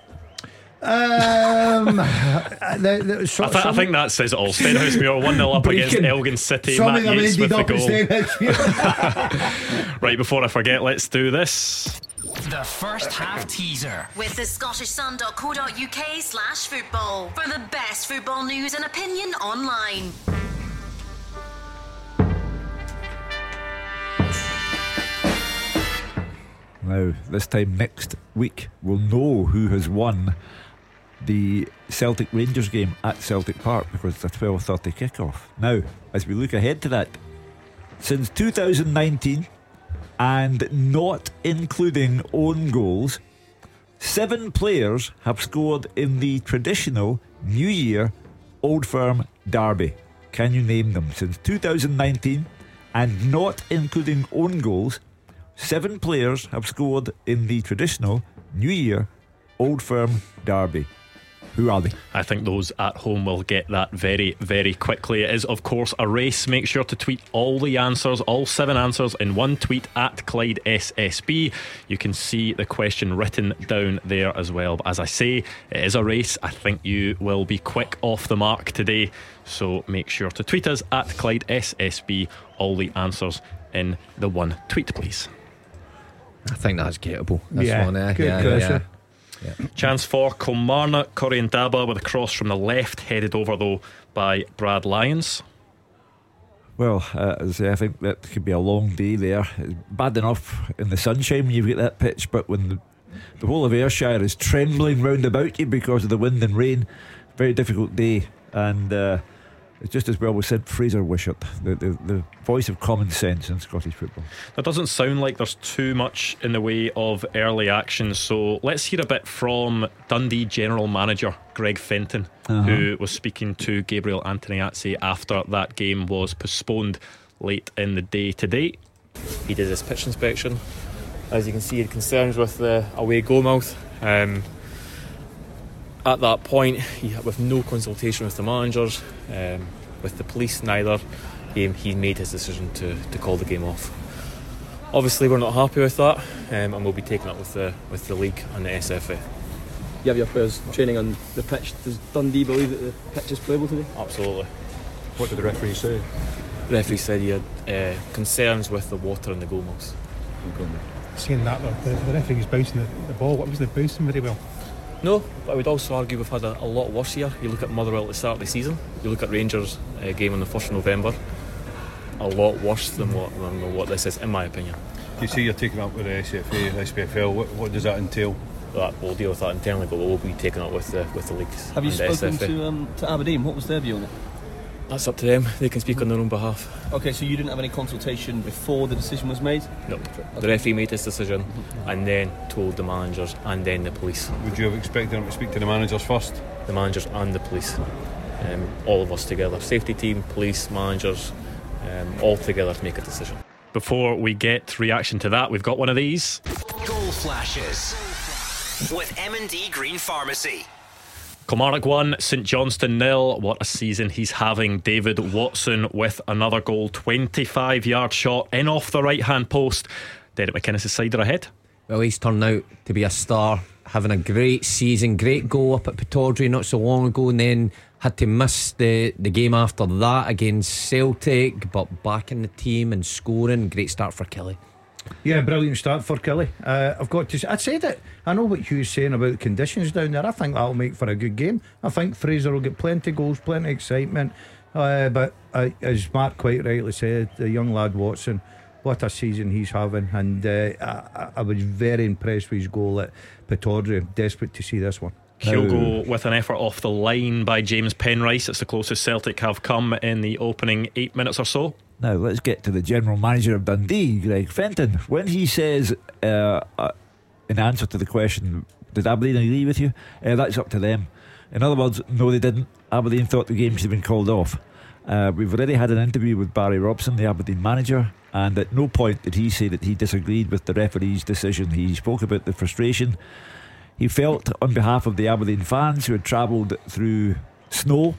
Um, the, the, so, I, th- I think that says it all. Stenhousemuir 1 0 up against Brechin. Elgin City. Some Matt of them Yates with ended the goal. Right before I forget, let's do this. The first half teaser. With the Scottish scottishsun.co.uk slash football for the best football news and opinion online. Now, this time next week, we'll know who has won the Celtic Rangers game at Celtic Park because it's a 12:30 kickoff. Now, as we look ahead to that, since 2019, and not including own goals, seven players have scored in the traditional New Year Old Firm derby. Can you name them? Since 2019, and not including own goals, seven players have scored in the traditional New Year Old Firm derby. Who are they? I think those at home will get that very, very quickly. It is, of course, a race. Make sure to tweet all the answers, all seven answers, in one tweet at Clyde SSB. You can see the question written down there as well. But as I say, it is a race. I think you will be quick off the mark today. So make sure to tweet us at Clyde SSB. All the answers in the one tweet, please. I think that's gettable. This Yeah, one, eh? good yeah, question. yeah. Chance for Kilmarnock, Daba with a cross from the left, headed over though by Brad Lyons. Well, uh, I think that could be a long day there. It's bad enough in the sunshine when you've got that pitch, but when the, the whole of Ayrshire is trembling round about you because of the wind and rain, very difficult day. And uh, it's just as well we said Fraser Wishart, the, the, the voice of common sense in Scottish football. That doesn't sound like there's too much in the way of early action, so let's hear a bit from Dundee General Manager Greg Fenton, Uh-huh. who was speaking to Gabriel Antoniazzi after that game was postponed late in the day today. He did his pitch inspection. As you can see, he had concerns with the away goal mouth. Um, at that point, with no consultation with the managers, um, with the police, neither, he, he made his decision to, to call the game off. Obviously, we're not happy with that, um, and we'll be taking it with the with the league and the SFA. You have your players training on the pitch. Does Dundee believe that the pitch is playable today? Absolutely. What did the referee say? The referee said he had uh, concerns with the water in the goal mouths. Saying that, though, the, the referee's bouncing the, the ball. What was the bouncing very well? No, but I would also argue we've had a, a lot worse here. You look at Motherwell at the start of the season. You look at Rangers uh, game on the first of November. A lot worse than what than what this is, in my opinion. You see, you're taking up with the SFA, SPFL. What, what does that entail? That we'll deal with that internally, but we'll be taking up with the with the leagues. Have you spoken SFA. to um, to Aberdeen? What was their view on it? That's up to them. They can speak on their own behalf. Okay, so you didn't have any consultation before the decision was made? No. The referee made his decision and then told the managers and then the police. Would you have expected him to speak to the managers first? The managers and the police. Um, all of us together. Safety team, police, managers, um, all together to make a decision. Before we get reaction to that, we've got one of these. Goal flashes with M&D Green Pharmacy. Kilmarnock 1, St Johnstone nil. What a season he's having. David Watson with another goal, 25 yard shot in off the right hand post. Derek McInnes' side are ahead. Well, he's turned out to be a star, having a great season, great goal up at Pittodrie not so long ago, and then had to miss the, the game after that against Celtic, but back in the team and scoring. Great start for Killie. Yeah, brilliant start for Killie. Uh, I've got to. Say, I said it. I know what Hugh's saying about the conditions down there. I think that'll make for a good game. I think Fraser will get plenty of goals, plenty of excitement. Uh, but uh, as Mark quite rightly said, the young lad Watson, what a season he's having, and uh, I, I was very impressed with his goal at Pittodrie. Desperate to see this one. Kyogo with an effort off the line by James Penrice. It's the closest Celtic have come in the opening eight minutes or so. Now let's get to the general manager of Dundee, Greg Fenton. When he says, uh, uh, in answer to the question, "Did Aberdeen agree with you?" Uh, that's up to them. In other words, no, they didn't. Aberdeen thought the game should have been called off. Uh, we've already had an interview with Barry Robson, the Aberdeen manager, and at no point did he say that he disagreed with the referee's decision. He spoke about the frustration he felt on behalf of the Aberdeen fans who had travelled through snow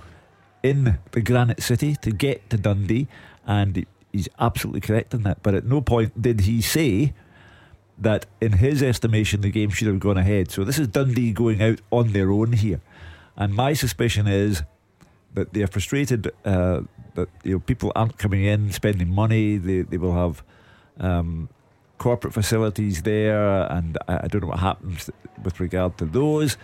in the Granite City to get to Dundee, and he's absolutely correct in that. But at no point did he say that, in his estimation, the game should have gone ahead. So this is Dundee going out on their own here, and my suspicion is that they are frustrated uh, that you know people aren't coming in spending money. They they will have. Um, corporate facilities there, and I, I don't know what happens with regard to those.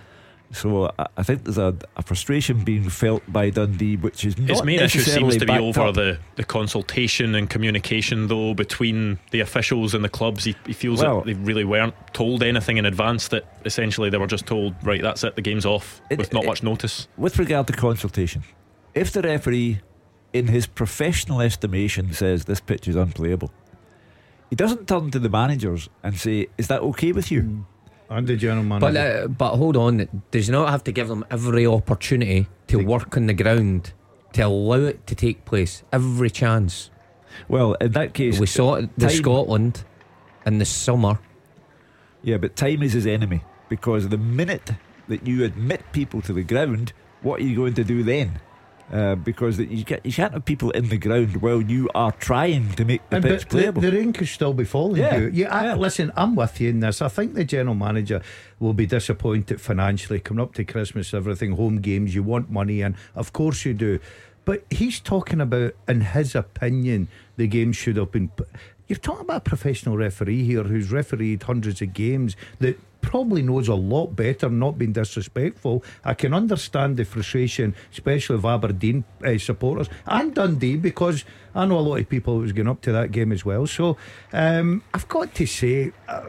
So I, I think there's a, a frustration being felt by Dundee, which is not His main issue seems to be over up. the, the consultation and communication, though, between the officials and the clubs. He, he feels Well- that they really weren't told anything in advance, that essentially they were just told, right, that's it, the game's off, with not much notice. With regard to consultation, if the referee, in his professional estimation, says this pitch is unplayable, he doesn't turn to the managers and say, "Is that okay with you?" Mm. And the general But uh, but hold on, does he not have to give them every opportunity to work on the ground to allow it to take place? Every chance. Well, in that case, we saw it with time- Scotland in the summer. Yeah, but time is his enemy because the minute that you admit people to the ground, what are you going to do then? Uh, because you, can't, you can't have people in the ground while you are trying to make the And pitch playable. The, the rain could still be falling. Yeah, you. Yeah, I, listen, I'm with you in this. I think the general manager will be disappointed financially coming up to Christmas, everything, home games. You want money, and of course you do. But he's talking about, in his opinion, the game should have been. You're talking about a professional referee here who's refereed hundreds of games that probably knows a lot better, not being disrespectful. I can understand the frustration, especially of Aberdeen uh, supporters and Dundee, because I know a lot of people who was going up to that game as well. So um, I've got to say, uh,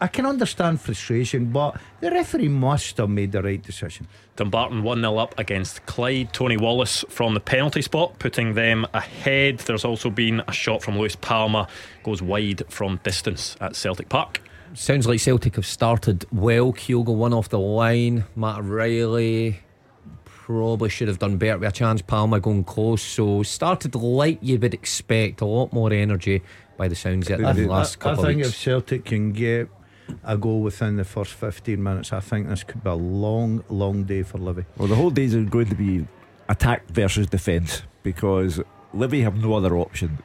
I can understand frustration, but the referee must have made the right decision. Dumbarton 1 0 up against Clyde. Tony Wallace from the penalty spot, putting them ahead. There's also been a shot from Luis Palma, goes wide from distance at Celtic Park. Sounds like Celtic have started well. Kyogo one off the line. Matt Riley probably should have done better with a chance. Palma going close. So started like you would expect. A lot more energy by the sounds of it I, than the last I couple of think weeks. if Celtic can get a goal within the first 15 minutes, I think this could be a long, long day for Livy. Well, the whole days are going to be attack versus defence because Livy have no other option.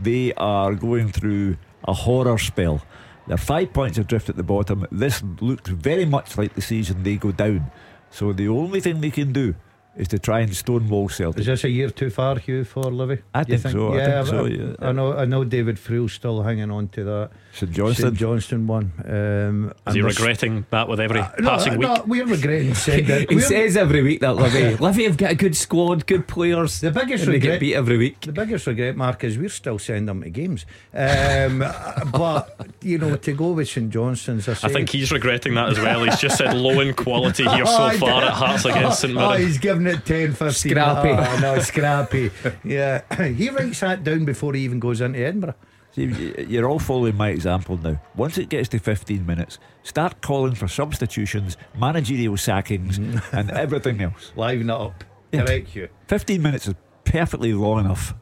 They are going through a horror spell. They're five points adrift at the bottom. This looks very much like the season they go down. So the only thing they can do is to try and stonewall Celtic. Is this a year too far, Hugh, for Livy? I you think so, I Yeah, think so, yeah. I know. I know David Friel's still hanging on to that. St Johnstone. St Johnstone one. Um, Is and he regretting that with every Uh, no, passing week? no, we're regretting saying that. he We're- says every week that Livy, Livy have got a good squad, good players. The biggest and they regret, get beat every week. The biggest regret, Mark, is we're still sending them to games. Um, but you know, to go with St Johnstone's, I, I think he's regretting that as well. He's just said low in quality here Oh, so I far did. at Hearts against St Oh, he's giving it 10, 15. Scrappy. Oh, no, scrappy. Yeah. he writes that down before he even goes into Edinburgh. See, you're all following my example now. Once it gets to 15 minutes, start calling for substitutions, managerial sackings, and everything else. Liven it up. Yeah. Correct you. 15 minutes is perfectly long enough.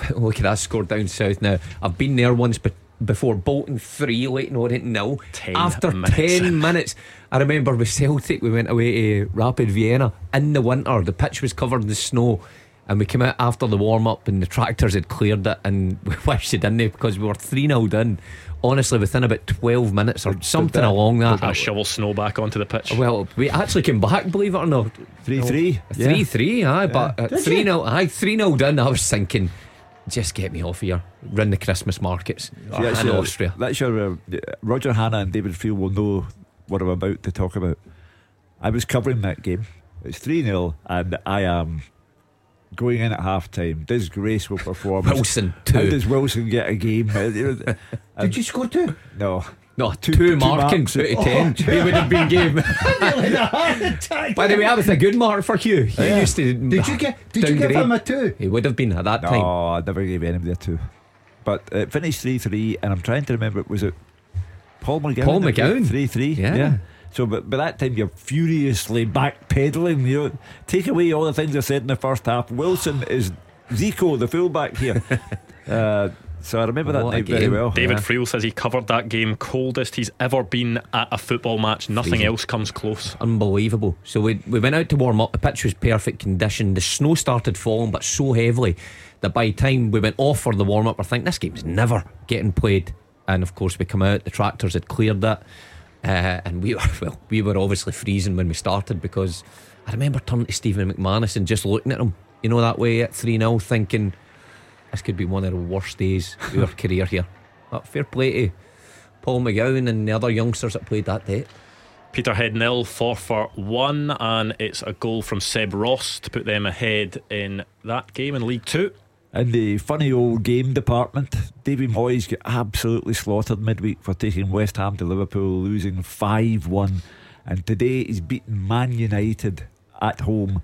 Look at that score down south now. I've been there once but before Bolton 3, late Leyton Orient nil. 10 After minutes. 10 minutes, I remember with Celtic, we went away to Rapid Vienna in the winter. The pitch was covered in snow. And we came out after the warm up, and the tractors had cleared it, and we wished it didn't because we were 3 0 in. Honestly, within about 12 minutes or something that- along that. going to shovel snow back onto the pitch. Well, we actually came back, believe it or not. 3 3. Three three, aye, but Did three you? nil, aye, three nil done. I was thinking, just get me off here. Run the Christmas markets that's in your, Austria. That's your. Uh, Roger Hanna and David Friel will know what I'm about to talk about. I was covering that game. It's 3 0, and I am going in at half time. will perform. Wilson How does Wilson get a game? Uh, you Did you score two? No. No, two, two marking marks. out of ten. he would have been game. By the way, that was a good mark for Hugh. Hugh Yeah. used to. Did you get? Did you give him a two? He would have been at that time. No, I never gave anybody a two. But it finished 3 3, and I'm trying to remember, was it Paul McGowan? Paul McGowan. 3 3. Yeah. So, but by that time, you're furiously backpedaling. You know, take away all the things I said in the first half. Wilson is Zico, the fullback here. uh, so I remember that What night very well. David Yeah. Friel says he covered that game coldest he's ever been at a football match. Nothing Freezing. else comes close. Unbelievable. So we, we went out to warm up. The pitch was perfect condition. The snow started falling, but so heavily that by the time we went off for the warm up, I think this game's never getting played. And of course, we come out. The tractors had cleared that, uh, and we were well. We were obviously freezing when we started because I remember turning to Stephen McManus and just looking at him, you know, that way at three 0 thinking this could be one of the worst days of our career here. But fair play to Paul McGowan and the other youngsters that played that day. Peterhead nil, four for one, and it's a goal from Seb Ross to put them ahead in that game in League Two. In the funny old game department, Davy Moyes got absolutely slaughtered midweek for taking West Ham to Liverpool, losing 5 1. And today he's beaten Man United at home.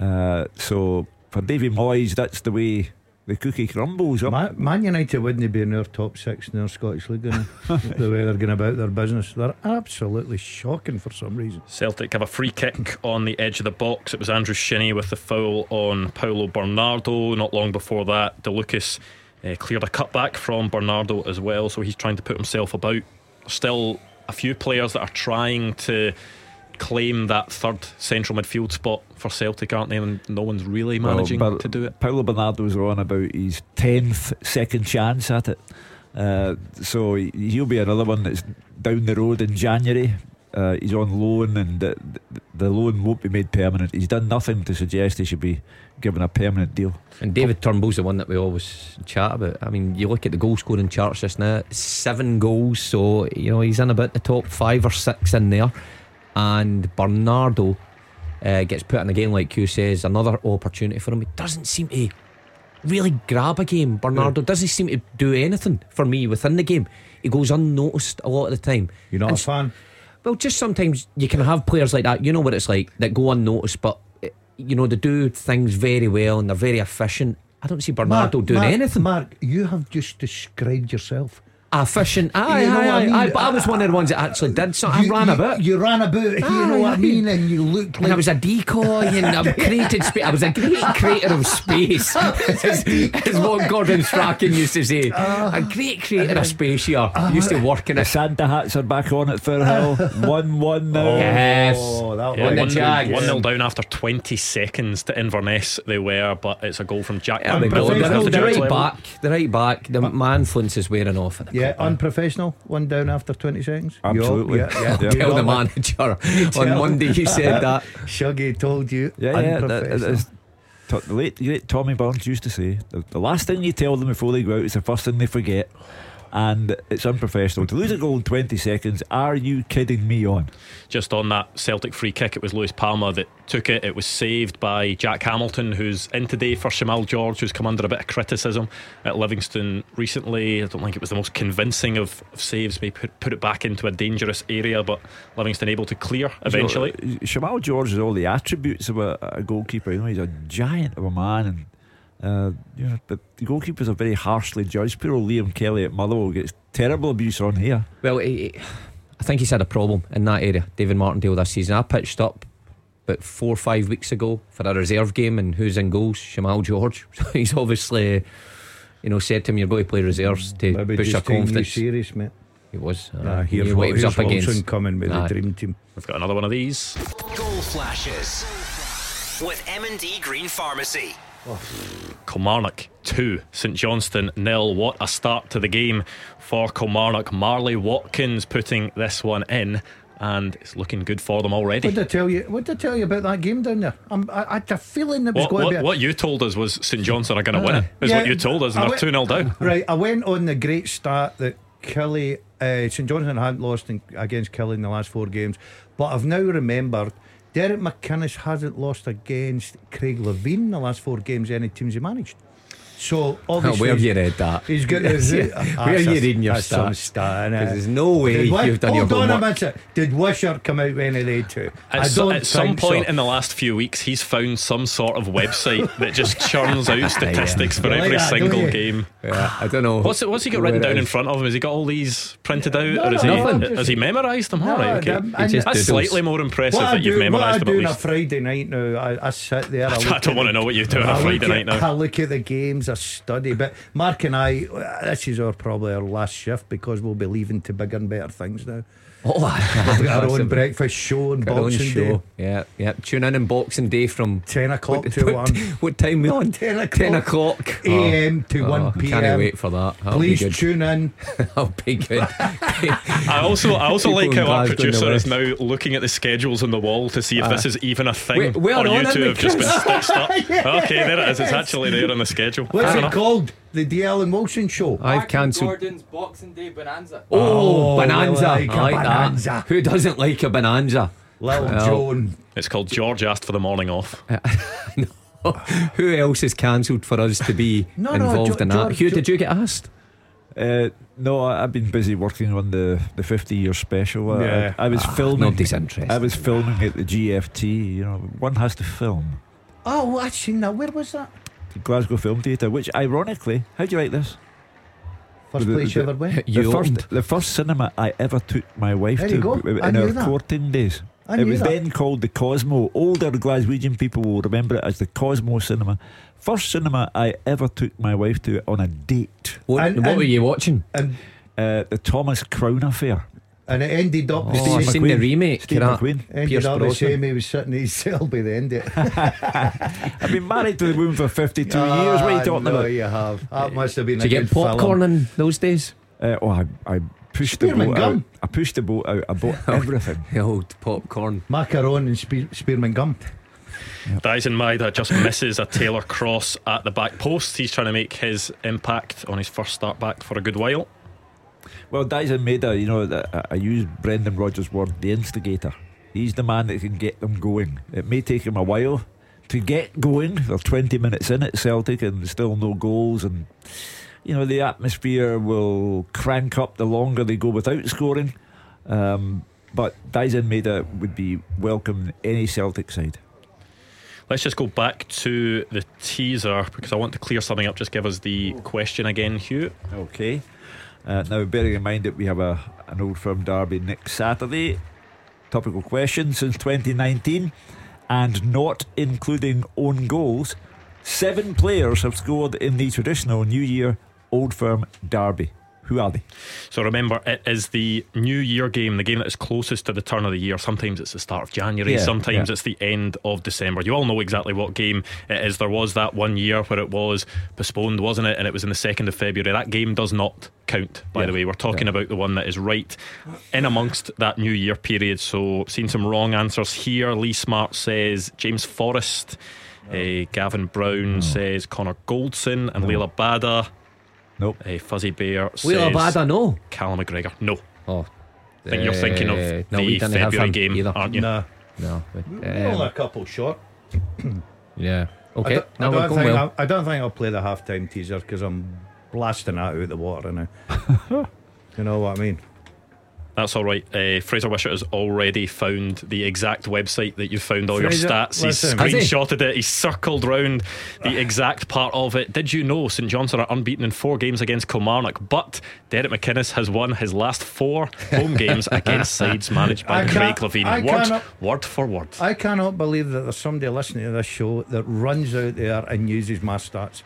Uh, so for Davy Moyes, that's the way the cookie crumbles up. Man, Man United wouldn't be in their top six in their Scottish League, you know, the way they're going about their business. They're absolutely shocking for some reason. Celtic have a free kick on the edge of the box. It was Andrew Shinnie with the foul on Paulo Bernardo. Not long before that, De Lucas uh, cleared a cutback from Bernardo as well, so he's trying to put himself about. Still, a few players that are trying to claim that third central midfield spot for Celtic, aren't they? And no one's really managing Well, to do it. Paulo Bernardo's on about his 10th second chance at it. Uh, so he- he'll be another one that's down the road in January. Uh, he's on loan, and the, the, the loan won't be made permanent. He's done nothing to suggest he should be given a permanent deal. And David Turnbull's the one that we always chat about. I mean, you look at the goal scoring charts just now, seven goals, so you know he's in about the top five or six in there. And Bernardo uh, gets put in a game like you says, another opportunity for him. He doesn't seem to really grab a game. Bernardo doesn't seem to do anything for me within the game. He goes unnoticed a lot of the time. You're not And a fan? well, just sometimes you can have players like that. You know what it's like that go unnoticed, but eh, you know they do things very well and they're very efficient. I don't see Bernardo Mark, doing Mark, anything. Mark, you have just described yourself. Efficient, aye, You know aye, what I mean? aye, But I was one of the ones that actually did something. I ran you, about. You ran about, you know what I mean? And you looked And like. I was a decoy and I created space. I was a great creator of space. as, as what Gordon Strachan used to say. Uh, a great creator of space here. Uh-huh. used to work in The a Santa hats are back on at Firhill. Uh-huh. 1 1 now. Yes. Oh, that Yeah, On one, Jags. one nil down after 20 seconds to Inverness. They were, but it's a goal from Jack. There we go. Bamford The, at the the right level. back, the right back, the man influence is wearing off. And the Yeah, Yeah, unprofessional. One down after 20 seconds. Absolutely. Yeah, yeah. Yeah. Tell the manager on Monday you said that. Shuggy told you. Yeah, yeah. that- unprofessional. that's- the late, late Tommy Burns used to say the, the last thing you tell them before they go out is the first thing they forget. And it's unprofessional. To lose a goal in 20 seconds, are you kidding me on? Just on that Celtic free kick, it was Luis Palma that took it. It was saved by Jack Hamilton, who's in today for Shamal George, who's come under a bit of criticism at Livingston recently. I don't think it was the most convincing of, of saves. Maybe put, put it back into a dangerous area, but Livingston able to clear eventually. Know, Shamal George has all the attributes of a, a goalkeeper. You know, he's a giant of a man, and uh, you but the goalkeepers are very harshly judged. Poor old Liam Kelly at Motherwell gets terrible abuse on here. Well, he, he- I think he's had a problem in that area, David Martindale, this season. I pitched up about four or five weeks ago for a reserve game, and who's in goals? Shamal George. he's obviously, you know, said to him, You're going to play reserves to Maybe push your just taking confidence. serious, mate. He was. Uh, Nah, he here's knew what he was here's up Wilson against. coming with Aye. the dream team. We've got another one of these. Goal flashes with M&D Green Pharmacy. Kilmarnock 2, St Johnstone nil. What a start to the game for Kilmarnock. Marley Watkins putting this one in, and it's looking good for them already. What did I tell you? What did I tell you about that game down there? I'm, I, I had a feeling it was What, going what, to be. a- what you told us was St Johnstone are going to win it. Is Yeah, what you told us, and I they're 2 0 down. Right, I went on the great start that Kelly, uh, St Johnstone hadn't lost in, against Killie in the last four games, but I've now remembered Derek McInnes hasn't lost against Craig Levein in the last four games any teams he managed. So oh, obviously, Where have you read that? He's got Where his. are you reading your that's stats? stat, 'Cause innit? there's no way Did Wi- you've done your Hold on a minute. Did Wisher come out with any of they two? At, I so- don't at some point so. in the last few weeks, he's found some sort of website that just churns out statistics for You like every that, single game. Yeah, I don't know. What's it, what's he got written down in front of him? Has he got all these printed out, No, or is no, he nothing. has he memorised them? No, all right, okay. That's doodles. slightly more impressive What I that you've do, what I do on a. Friday night now, I, I sit there. I, I don't want to know what you do on a I Friday night now. I look at the games, I study. But Mark and I, this is our probably our last shift because we'll be leaving to bigger and better things now. Oh, We've got our own breakfast show on Our Boxing show. Day. Yeah, yeah. Tune in on Boxing Day from 10 o'clock what, to what, 1 what time we on? 10 o'clock. 10 o'clock. AM to Oh, 1 I PM. Can't wait for that. That'll Please be good. tune in. I'll be good. I also I also People like how our Glasgow producer is now looking at the schedules on the wall to see if Ah. this is even a thing, We- we're or you on it, two have just been stitched up. Okay, there it is. It's actually there on the schedule. What's it enough. called? The DL and Wilson show. I've cancelled. Gordon's Boxing Day Bonanza. Oh, Oh, bonanza! I like I a like bonanza. that. Who doesn't like a bonanza? Little Well, Joan. It's called George asked for the morning off. Who else is cancelled for us to be No, no, involved Jo- in that? George- Hugh, Jo- did you get asked? Uh, no, I- I've been busy working on the, the 50 year special. I- Yeah. I, I was Ah, filming. nobody's interested. I was filming at the GFT. You know, one has to film. Oh, well, I've seen that. Where was that? The Glasgow Film Theatre, which ironically, how do you like this? First The- place the- you ever went? You the first, the first cinema I ever took my wife There to you go. w- I in knew our that. courting days. I it was that. then called the Cosmo. Older Glaswegian people will remember it as the Cosmo Cinema. First cinema I ever took my wife to on a date. What, And- what and- were you watching? And, Uh, the Thomas Crown Affair. And it ended up the Oh, same. I've seen the remake. Steve. McQueen. Ended Pierce up the Brosnan. same. He was sitting in his cell by the end of it. I've been married to the woman for 52 years. What are you Ah, talking no, about? you have. That must have been Did a you good get popcorn film. in those days? Uh, oh, I, I pushed the boat gum. out. I pushed the boat out. I bought everything. The old popcorn. Macaron and spe- spearmint gum. Daizen Maeda just misses a Taylor cross at the back post. He's trying to make his impact on his first start back for a good while. Well, Daizen Maeda, you know, I- use Brendan Rodgers' word, the instigator. He's the man that can get them going. It may take him a while to get going. They're 20 minutes in at Celtic and still no goals. And, you know, the atmosphere will crank up the longer they go without scoring. Um, but Daizen Maeda would be welcome in any Celtic side. Let's just go back to the teaser because I want to clear something up. Just give us the question again, Hugh. Okay. Uh, now, bearing in mind that we have a, an old firm derby next Saturday, topical question since 2019, and not including own goals, seven players have scored in the traditional New Year Old Firm derby. Who are they? So remember, it is the New Year game, the game that is closest to the turn of the year. Sometimes it's the start of January, Yeah, sometimes yeah. it's the end of December. You all know exactly what game it is. There was that one year where it was postponed, wasn't it? And it was in the 2nd of February. That game does not count, by Yeah, the way. We're talking about the one that is right in amongst that New Year period. So, seen some wrong answers here. Lee Smart says James Forrest. Uh, Gavin Brown says Connor Goldson and Liel Abada. Nope. Uh, Fuzzy Bear says Liel Abada, no. Callum McGregor. No. Oh. I think you're thinking of Eh, no, the we didn't February him game, either. aren't you? No. No. We're only a couple short. yeah. I Okay. don't, No, I we're don't going think well. I, I don't think I'll play the halftime teaser because I'm blasting that out of the water now. you know what I mean? That's all right. Uh, Fraser Wishart has already found the exact website that you found all Fraser, your stats. He's. Has he? screenshotted it. He's circled round the exact part of it. Did you know St Johnstone are unbeaten in four games against Kilmarnock, but Derek McInnes has won his last four home games against sides managed by Craig Levein. I Word, cannot- word for word. I cannot believe that there's somebody listening to this show that runs out there and uses my stats.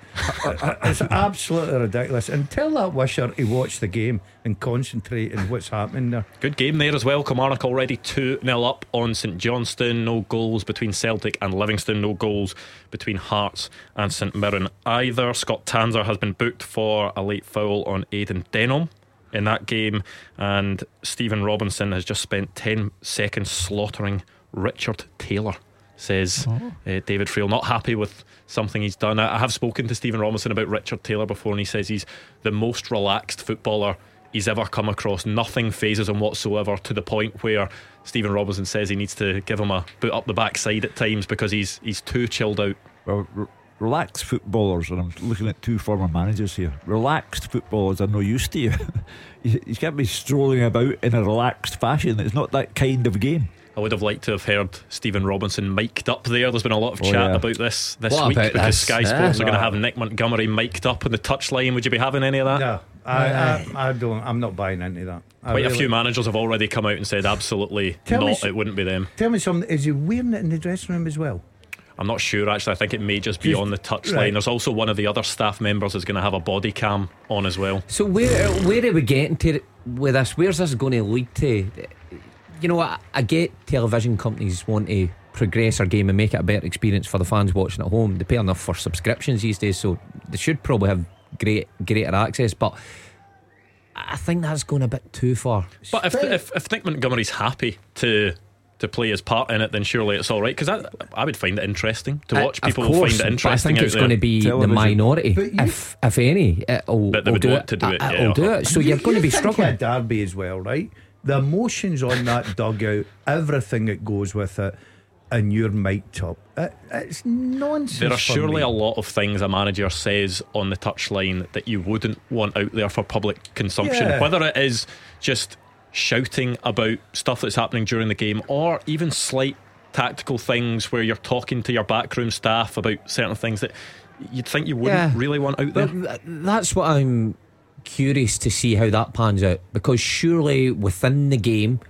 it's absolutely ridiculous. And tell that wisher he watched the game and concentrate on what's happening Good game there as well. Kilmarnock already 2 0 up on St Johnstone. No goals between Celtic and Livingston. No goals between Hearts and St Mirren either. Scott Tanser has been booked for a late foul on Aidan Denholm in that game. And Stephen Robinson has just spent 10 seconds slaughtering Richard Taylor. Says uh, David Friel, not happy with something he's done. I I have spoken to Stephen Robinson about Richard Taylor before, and he says he's the most relaxed footballer he's ever come across. Nothing phases him whatsoever to the point where Stephen Robinson says he needs to give him a boot up the backside at times because he's he's too chilled out. Well, r- relaxed footballers, and I'm looking at two former managers here. Relaxed footballers are no use to you. you, you can't be strolling about in a relaxed fashion. It's not that kind of game. I would have liked to have heard Stephen Robinson mic'd up there. There's been a lot of Oh, chat yeah. about this this What week because this? Sky? Sports are going to have Nick Montgomery mic'd up on the touchline. Would you be having any of that? No, I, I, I don't. I'm not buying into that. I Quite a few managers have already come out and said absolutely Tell me not. s- It wouldn't be them. Tell me something. Is he wearing it in the dressing room as well? I'm not sure actually. I think it may just be Just- on the touchline. right. There's also one of the other staff members is going to have a body cam on as well. So where where are we getting to with this? Where's this going to lead to? You know, I, I get television companies want to progress our game and make it a better experience for the fans watching at home. They pay enough for subscriptions these days, so they should probably have great greater access. But I think that's going a bit too far. But if, if if Nick Montgomery's happy to to play his part in it, then surely it's all right. Because I I would find it interesting to Uh, watch. of People course, will find it interesting I think out it's there. going to be the minority, you- if if any. It'll, But they would do want to do it, It'll yeah. do it. So You- you're going to be struggling. of Derby as well, right? The emotions on that dugout, everything that goes with it, and you're mic'd up. Uh, it, it's nonsense. There are surely me. a lot of things a manager says on the touchline that you wouldn't want out there for public consumption. Yeah. Whether it is just shouting about stuff that's happening during the game or even slight tactical things where you're talking to your backroom staff about certain things that you'd think you wouldn't Yeah. really want out there. That's what I'm curious to see how that pans out because surely within the game,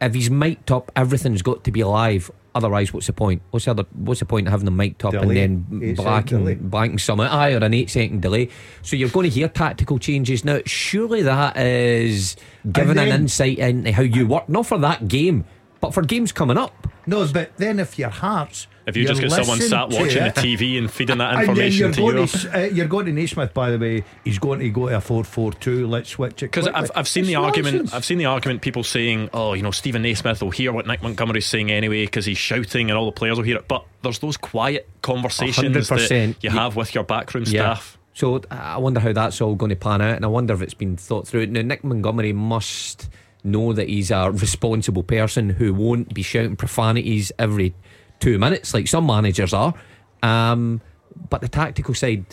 if he's mic'd up, everything's got to be live. Otherwise, what's the point? What's the other? What's the point of having them mic'd up Delay. and then delay. blanking, some out? Aye, or an eight second delay. So you're going to hear tactical changes now. Surely that is giving then- an insight into how you work, not for that game, but for games coming up. No, but then if your hearts. If you just get someone sat watching the TV and feeding that and information you're to you. to, uh, you're going to Naismith, by the way. He's going to go to a four-four-two. Let's switch it Because. I've, I've seen It's the argument. nonsense. I've seen the argument. People saying, "Oh, you know, Steven Naismith will hear what Nick Montgomery's saying anyway because he's shouting, and all the players will hear it." But there's those quiet conversations that 100%. you have with your backroom Yeah. staff. So I wonder how that's all going to pan out, and I wonder if it's been thought through. Now, Nick Montgomery must know that he's a responsible person who won't be shouting profanities every two minutes like some managers are. Um, but the tactical side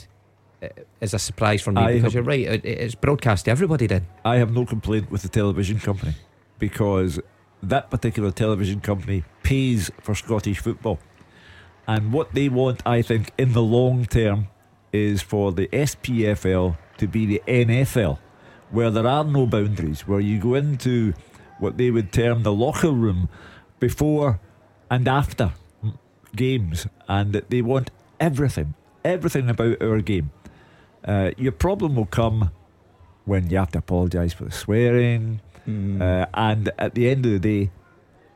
uh, is a surprise for me I because have- you're right. It, it's broadcast to everybody then. I have no complaint with the television company because that particular television company pays for Scottish football. And what they want, I think, in the long term is for the SPFL to be the NFL, where there are no boundaries, where you go into what they would term the locker room before and after games, and that they want everything, everything about our game. Uh, your problem will come when you have to apologise for the swearing. Mm. Uh, and at the end of the day,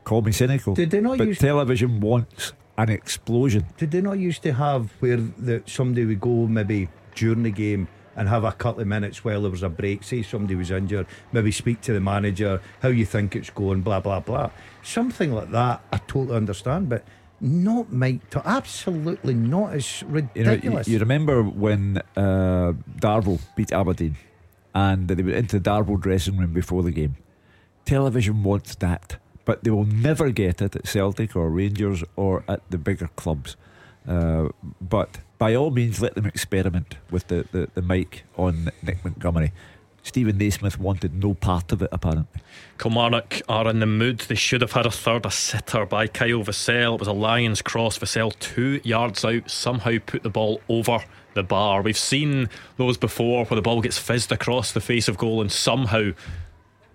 call me cynical. Did they not but use- television wants an explosion. Did they not used to have where the, somebody would go maybe during the game and have a couple of minutes while there was a break? Say somebody was injured, maybe speak to the manager, how you think it's going, blah blah blah. Something like that, I totally understand, but not Mike. To absolutely not. It's You know, you, ridiculous. you remember when uh, Darvel beat Aberdeen and they went into the Darvel dressing room before the game. Television wants that, but they will never get it at Celtic or Rangers or at the bigger clubs. Uh, but by all means, let them experiment with the, the, the mic on Nick Montgomery. Steven Naismith wanted no part of it, apparently. Kilmarnock are in the mood. They should have had a third, a sitter by Kyle Vassell. It was a Lyons cross. Vassell two yards out, somehow put the ball over the bar. We've seen those before where the ball gets fizzed across the face of goal and somehow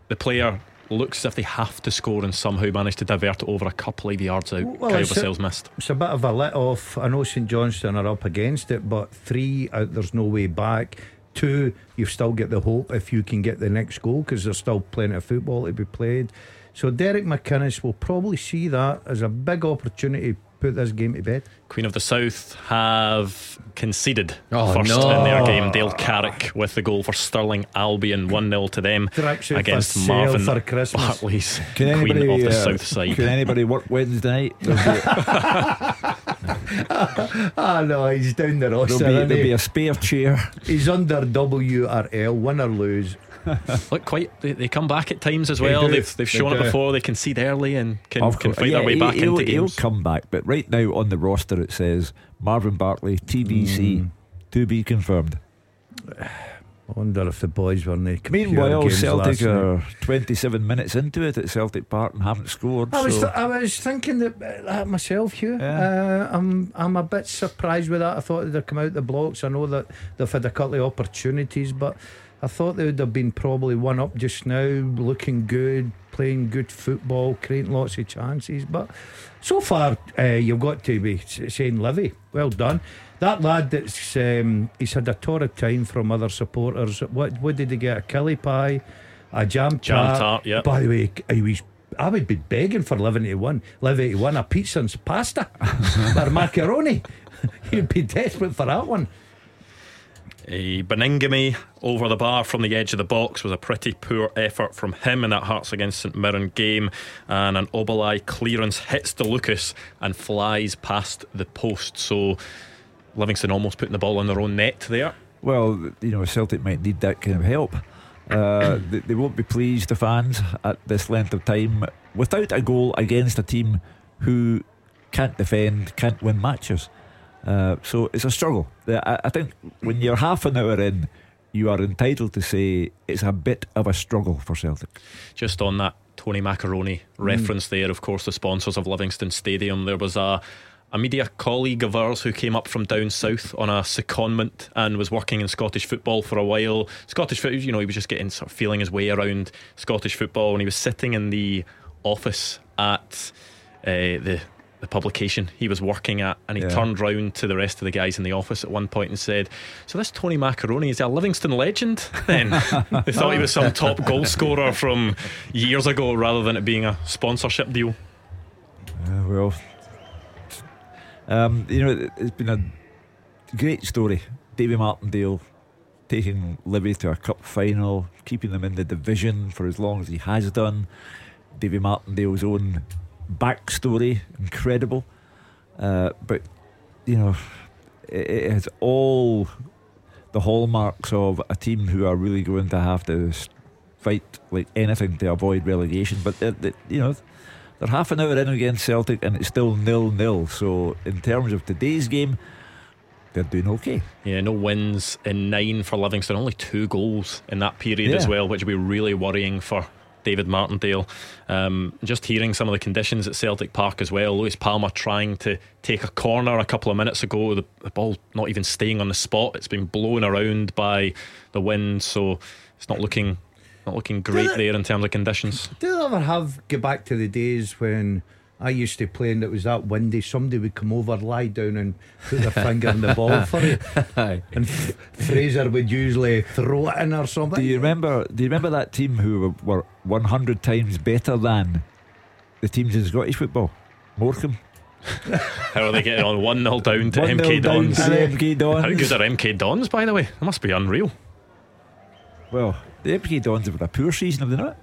the player looks as if they have to score and somehow manage to divert it over a couple of yards out. Well, Kyle it's a- Vassell's missed. It's a bit of a let off. I know St Johnstone are up against it, but three out, there's no way back. Two, you've still got the hope if you can get the next goal because there's still plenty of football to be played. So Derek McInnes will probably see that as a big opportunity put this game to bed. Queen of the South have conceded Oh, first no. in their game. Dale Carrick with the goal for Stirling Albion 1 0 to them Tracks against Marvin for Christmas. Bartley's Can Queen of the uh, South side. Can anybody work Wednesday night? There'll Ah, no, he's down the roster. there'll be, there'll be a spare chair. He's under WRL, win or lose. Look, quite they, they come back at times as well. They've they've They shown it before. They concede early and can, Of can course. fight Yeah, their way he- back he'll, into he'll games. come back, but right now on the roster it says Marvin Bartley, TBC, Mm. to be confirmed. I wonder if the boys were in the computer Meanwhile, games Celtic last night. are 27 minutes into it at Celtic Park and haven't scored. I was, so- th- I was thinking that, uh, that myself, Hugh. Uh, I'm I'm a bit surprised with that. I thought they'd come out the blocks. I know that they've had a couple of opportunities, but I thought they would have been probably one up just now, looking good, playing good football, creating lots of chances. But so far, uh, you've got to be saying, Livy, well done. That lad that's um, he's had a torrid time from other supporters. What what did he get? A killie pie, a jam Jam tart. tart, yeah. By the way, he was. I would be begging for Live 81, Live 81, a pizza and pasta or macaroni. You'd be desperate for that one. A Baningime over the bar from the edge of the box was a pretty poor effort from him in that Hearts against St Mirren game. And an Obileye clearance hits De Lucas and flies past the post. So Livingston almost putting the ball in their own net there. Well, you know, Celtic might need that kind of help. Uh, they, they won't be pleased, the fans, at this length of time without a goal against a team who can't defend, can't win matches. Uh, so it's a struggle. I, I think when you're half an hour in, you are entitled to say it's a bit of a struggle for Celtic. Just on that Tony Macaroni reference there, of course, the sponsors of Livingston Stadium, there was a a media colleague of ours who came up from down south on a secondment and was working in Scottish football for a while. Scottish football, you know, he was just getting sort of feeling his way around Scottish football, and he was sitting in the office at uh, the the publication he was working at, and he Yeah. turned round to the rest of the guys in the office at one point and said, "So this Tony Macaroni is a Livingston legend?" Then they thought he was some top goal scorer from years ago, rather than it being a sponsorship deal. Uh, well, um, you know, it- it's been a great story. Davy Martindale taking Livy to a cup final, keeping them in the division for as long as he has done. Davy Martindale's own backstory, incredible. Uh, but, you know, it, it has all the hallmarks of a team who are really going to have to fight like anything to avoid relegation. But, they're, they, you know, they're half an hour in against Celtic and it's still nil nil. So, in terms of today's game, they're doing okay. Yeah, no wins in nine for Livingston, only two goals in that period as well, which would be really worrying for David Martindale. Um, just hearing some of the conditions at Celtic Park as well. Luis Palma trying to take a corner a couple of minutes ago, the, the ball not even staying on the spot. It's been blown around by the wind, so it's not looking not looking great it- there in terms of conditions. Do you ever have go back to the days when I used to play and it was that windy. Somebody would come over, lie down, and put their finger in the ball for you. And F- Fraser would usually throw it in or something. Do you remember? Do you remember that team who were, were 100 times better than the teams in Scottish football? Morecambe. How are they getting on 1 0 down to 1-0 MK down Dons? to the MK Dons. How good are MK Dons, by the way? That must be unreal. Well, the MK Dons have had a poor season, have they not?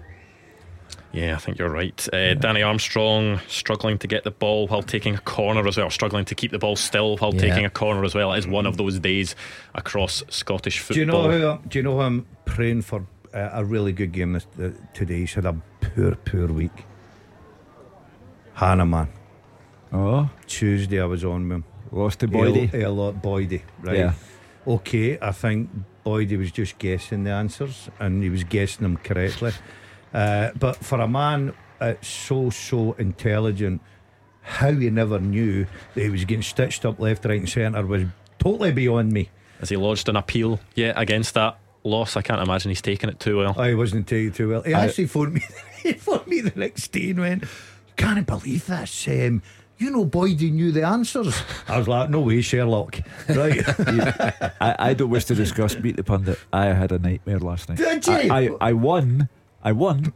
Yeah, I think you're right. Uh, Danny Armstrong struggling to get the ball while taking a corner as well, struggling to keep the ball still while Yeah. taking a corner as well. It is one of those days across Scottish football. Do you know who? I'm, do you know who I'm praying for uh, a really good game this, uh, today? He's had a poor, poor week. Hanna man. Oh. Tuesday I was on with him. Lost to Boydie. A lot Boydie, right? Yeah. Okay, I think Boydie was just guessing the answers and he was guessing them correctly. Uh, but for a man uh, so so intelligent, how he never knew that he was getting stitched up left, right, and centre was totally beyond me. Has he lodged an appeal yet against that loss? I can't imagine he's taken it too well. I wasn't taking it too well. He I- actually phoned me. he phoned me the next day and went, "Can't believe this. Um, you know, Boydie knew the answers." I was like, "No way, Sherlock." Right? I, I don't wish to discuss Meet the Pundit. I had a nightmare last night. Did you? I, I, I won. I won.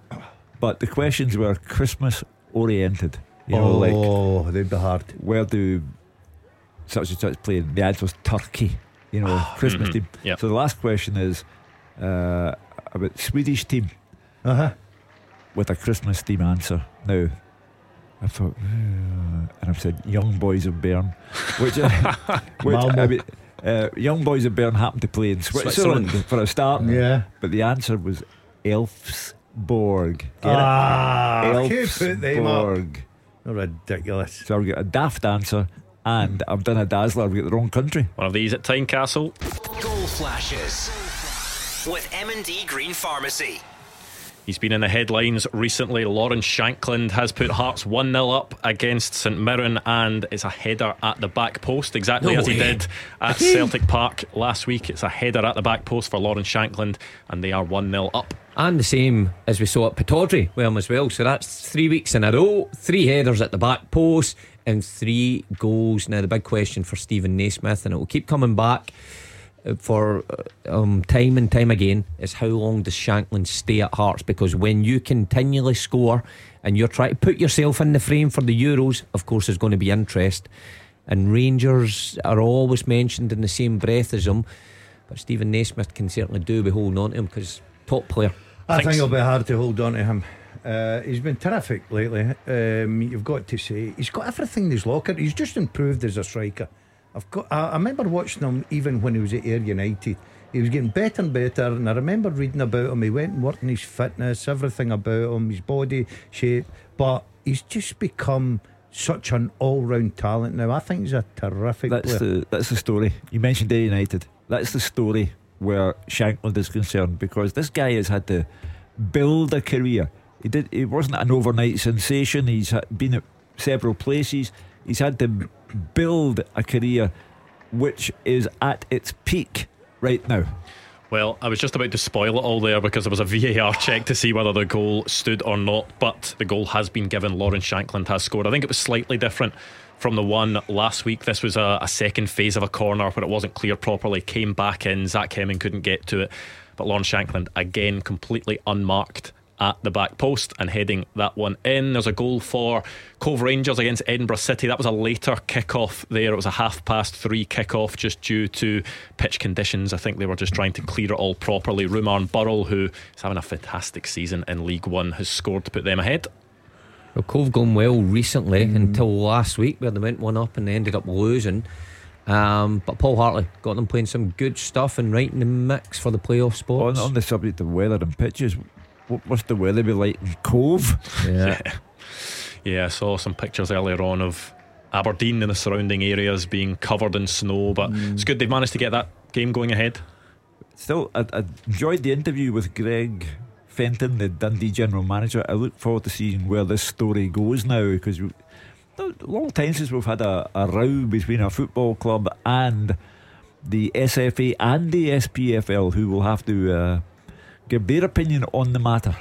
But the questions were Christmas oriented. You know, like oh, they'd be hard. where do such and such play? The answer was Turkey. You know, Christmas Mhm. team. Yep. So the last question is uh, about Swedish team Uh huh. with a Christmas team answer. Now, I thought, uh, and I've said Young Boys of Bern, which, uh, which Malmo. I mean, uh, Young Boys of Bern happened to play in Switzerland, Switzerland. for a start. Yeah. But the answer was Elfsborg. Get Ah, it? who put them up? Elfsborg. Ridiculous. So I've got a daft answer, and I've done a dazzler. I've got the wrong country. One of these at Tynecastle. Goal flashes with M&D Green Pharmacy. He's been in the headlines recently. Lawrence Shankland has put Hearts 1 0 up against St Mirren, and it's a header at the back post, exactly No as he did at Celtic Park last week. It's a header at the back post for Lawrence Shankland, and they are 1 0 up. And the same as we saw at Pittodrie with him as well. So that's three weeks in a row, three headers at the back post, and three goals. Now, the big question for Steven Naismith, and it will keep coming back for uh, um, time and time again, is how long does Shankland stay at Hearts? Because when you continually score and you're trying to put yourself in the frame for the Euros, of course, there's going to be interest. And Rangers are always mentioned in the same breath as him. But Steven Naismith can certainly do with holding on to him because top player. I think it'll be hard to hold on to him. Uh, he's been terrific lately. Um, you've got to say he's got everything in his locker. He's just improved as a striker. I've got. I, I remember watching him even when he was at Ayr United. He was getting better and better, and I remember reading about him. He went and worked on his fitness, everything about him, his body shape. But he's just become such an all-round talent now. I think he's a terrific That's player. the that's the story. You mentioned Ayr United. That's the story where Shankland is concerned because this guy has had to build a career. He did. He wasn't an overnight sensation. He's been at several places. He's had to build a career which is at its peak right now. Well, I was just about to spoil it all there because there was a VAR check to see whether the goal stood or not, but the goal has been given. Lawrence Shankland has scored. I think it was slightly different from the one last week. This was a, a second phase of a corner where it wasn't clear properly, came back in. Zach Hemming couldn't get to it, but Lawrence Shankland again completely unmarked at the back post and heading that one in. There's a goal for Cove Rangers against Edinburgh City. That was a later kick-off there. It was a half past three kick-off just due to pitch conditions. I think they were just trying to clear it all properly. Rumarn Burrell, who is having a fantastic season in League One, has scored to put them ahead. Well, Cove gone well recently until last week where they went one up and they ended up losing. Um, but Paul Hartley got them playing some good stuff and right in the mix for the playoff On, spots. on the subject of weather and pitches, what must the weather be like in Cove? Yeah. Yeah, I saw some pictures earlier on of Aberdeen and the surrounding areas being covered in snow, but it's good they've managed to get that game going ahead. Still, I, I enjoyed the interview with Greg Fenton, the Dundee general manager. I look forward to seeing where this story goes now because a long time since we've had a, a row between a football club and the SFA and the SPFL, who will have to uh, give their opinion on the matter.